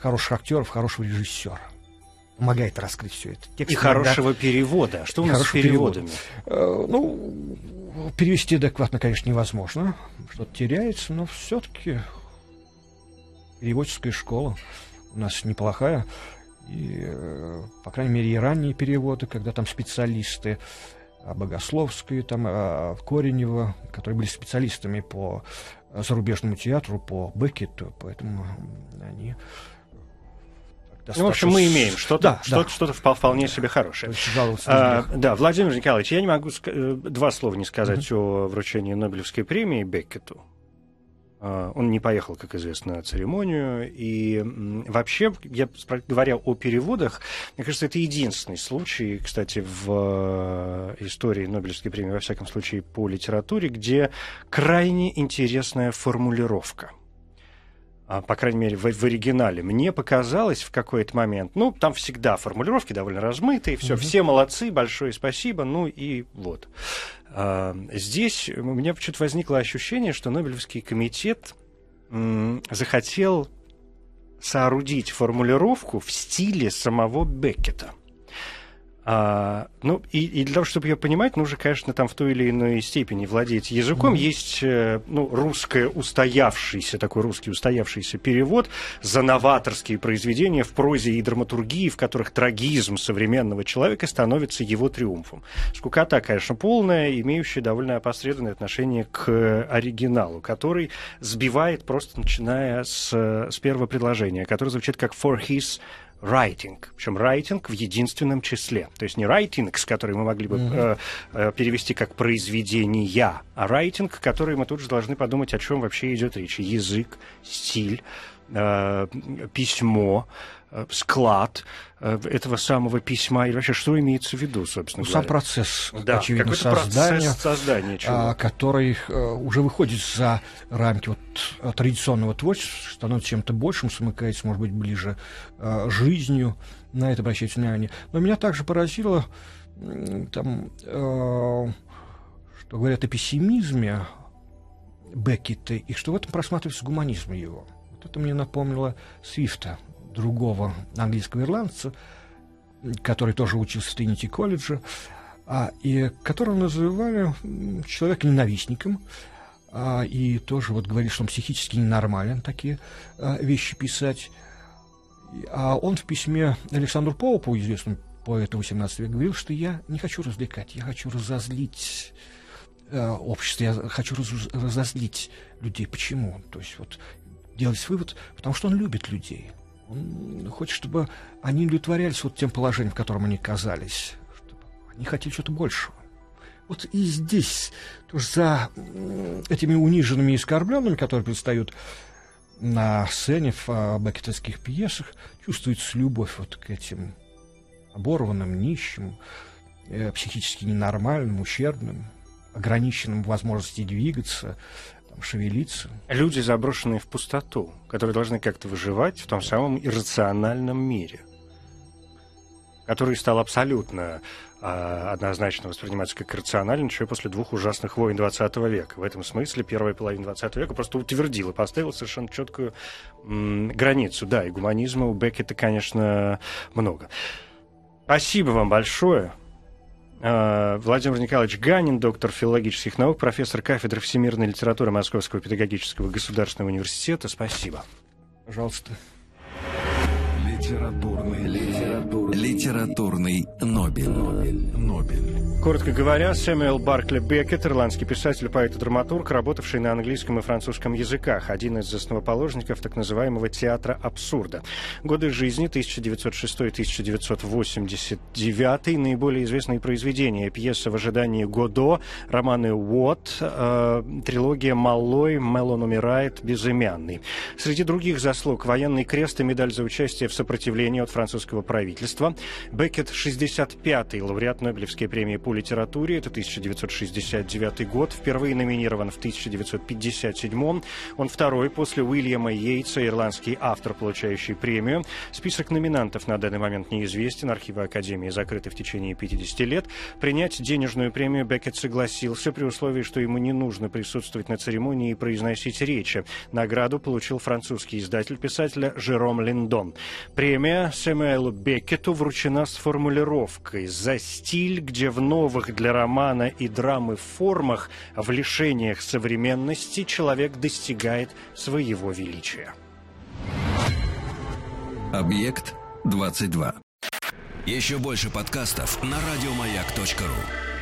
хороших актеров, хорошего режиссера помогает раскрыть все это. Текст и иногда... хорошего перевода. Что у нас с переводами? Перевода. Э, ну, перевести адекватно, конечно, невозможно. Что-то теряется, но все-таки переводческая школа у нас неплохая. И, э, по крайней мере, и ранние переводы, когда там специалисты а Богословские, там, а Коренева, которые были специалистами по зарубежному театру, по Беккету, поэтому они Ну, в общем, мы имеем что-то, да, что-то, да. что-то вполне себе хорошее. А, да, Владимир Николаевич, я не могу э, два слова не сказать о вручении Нобелевской премии Беккету. А, Он не поехал, как известно, на церемонию. И вообще, я, говоря о переводах, мне кажется, это единственный случай, кстати, в э, истории Нобелевской премии, во всяком случае, по литературе, где крайне интересная формулировка по крайней мере, в, в оригинале, мне показалось в какой-то момент, ну, там всегда формулировки довольно размытые, все, все молодцы, большое спасибо, ну и вот. А, здесь у меня почему-то возникло ощущение, что Нобелевский комитет м, захотел соорудить формулировку в стиле самого Беккета. А, ну, и, и для того, чтобы ее понимать, нужно, конечно, там в той или иной степени владеть языком. Есть, э, ну, русское устоявшийся, такой русский устоявшийся перевод за новаторские произведения в прозе и драматургии, в которых трагизм современного человека становится его триумфом. Скукота, конечно, полная, имеющая довольно опосредованное отношение к оригиналу, который сбивает просто начиная с, с первого предложения, которое звучит как «for his writing. Причем writing в единственном числе. То есть не writings, который мы могли бы э, э, перевести как произведения, а writing, который мы тут же должны подумать, о чем вообще идет речь. Язык, стиль, э, письмо, склад э, этого самого письма. И вообще, что имеется в виду, собственно Ну, сам говоря? процесс, Да, очевидно, создания, процесс создания чего а, который э, уже выходит за рамки вот, э, традиционного творчества, становится чем-то большим, смыкается, может быть, ближе э, жизнью. На это обращайте внимание. Но меня также поразило, там, э, что говорят о пессимизме Беккета, и что в этом просматривается гуманизм его. Вот это мне напомнило Свифта, другого английского ирландца, который тоже учился в Тринити колледже, а, и которого называли м, человеком-ненавистником, а, и тоже вот говорит, что он психически ненормален такие а, вещи писать. А он в письме Александру Поупу, известному поэту XVIII века, говорил, что я не хочу развлекать, я хочу разозлить э, общество, я хочу раз- разозлить людей. Почему? То есть вот делать вывод, потому что он любит людей. Хочет, чтобы они удовлетворялись вот тем положением, в котором они оказались. Чтобы они хотели что-то большего. Вот и здесь тоже за этими униженными и оскорбленными, которые предстают на сцене в а, беккетовских пьесах, чувствуется любовь вот к этим оборванным, нищим, э, психически ненормальным, ущербным, ограниченным в возможности двигаться, там, шевелиться. Люди, заброшенные в пустоту, которые должны как-то выживать в том самом иррациональном мире, который стал абсолютно а, однозначно восприниматься как рациональный еще после двух ужасных войн 20 века. В этом смысле первая половина 20 века просто утвердила, поставила совершенно четкую м, границу. Да, и гуманизма у Беккета, конечно, много. Спасибо вам большое. А, Владимир Николаевич Ганин, доктор филологических наук, профессор кафедры всемирной литературы Московского педагогического государственного университета. Спасибо. Пожалуйста. Литературный, литературный, литературный Нобель. Нобель. Коротко говоря, Сэмюэл Баркли Беккет, ирландский писатель, поэт и драматург, работавший на английском и французском языках, один из основоположников так называемого театра абсурда. Годы жизни 1906-1989, наиболее известные произведения, пьеса «В ожидании Годо», романы «Уот», э, трилогия «Малой», «Мелон умирает», «Безымянный». Среди других заслуг военный крест и медаль за участие в сопротивлении от французского правительства. Беккет 65-й лауреат Нобелевской премии по литературе, это 1969 год, впервые номинирован в 1957 Он второй после Уильяма Йейтса, ирландский автор, получающий премию. Список номинантов на данный момент неизвестен, архивы Академии закрыты в течение 50 лет. Принять денежную премию Беккет согласился при условии, что ему не нужно присутствовать на церемонии и произносить речи. Награду получил французский издатель писателя Жером Линдон. Премия Сэмюэлу Беккету вручена с формулировкой «За стиль, где в новых для романа и драмы формах, в лишениях современности человек достигает своего величия». Объект 22. Еще больше подкастов на радиомаяк.ру.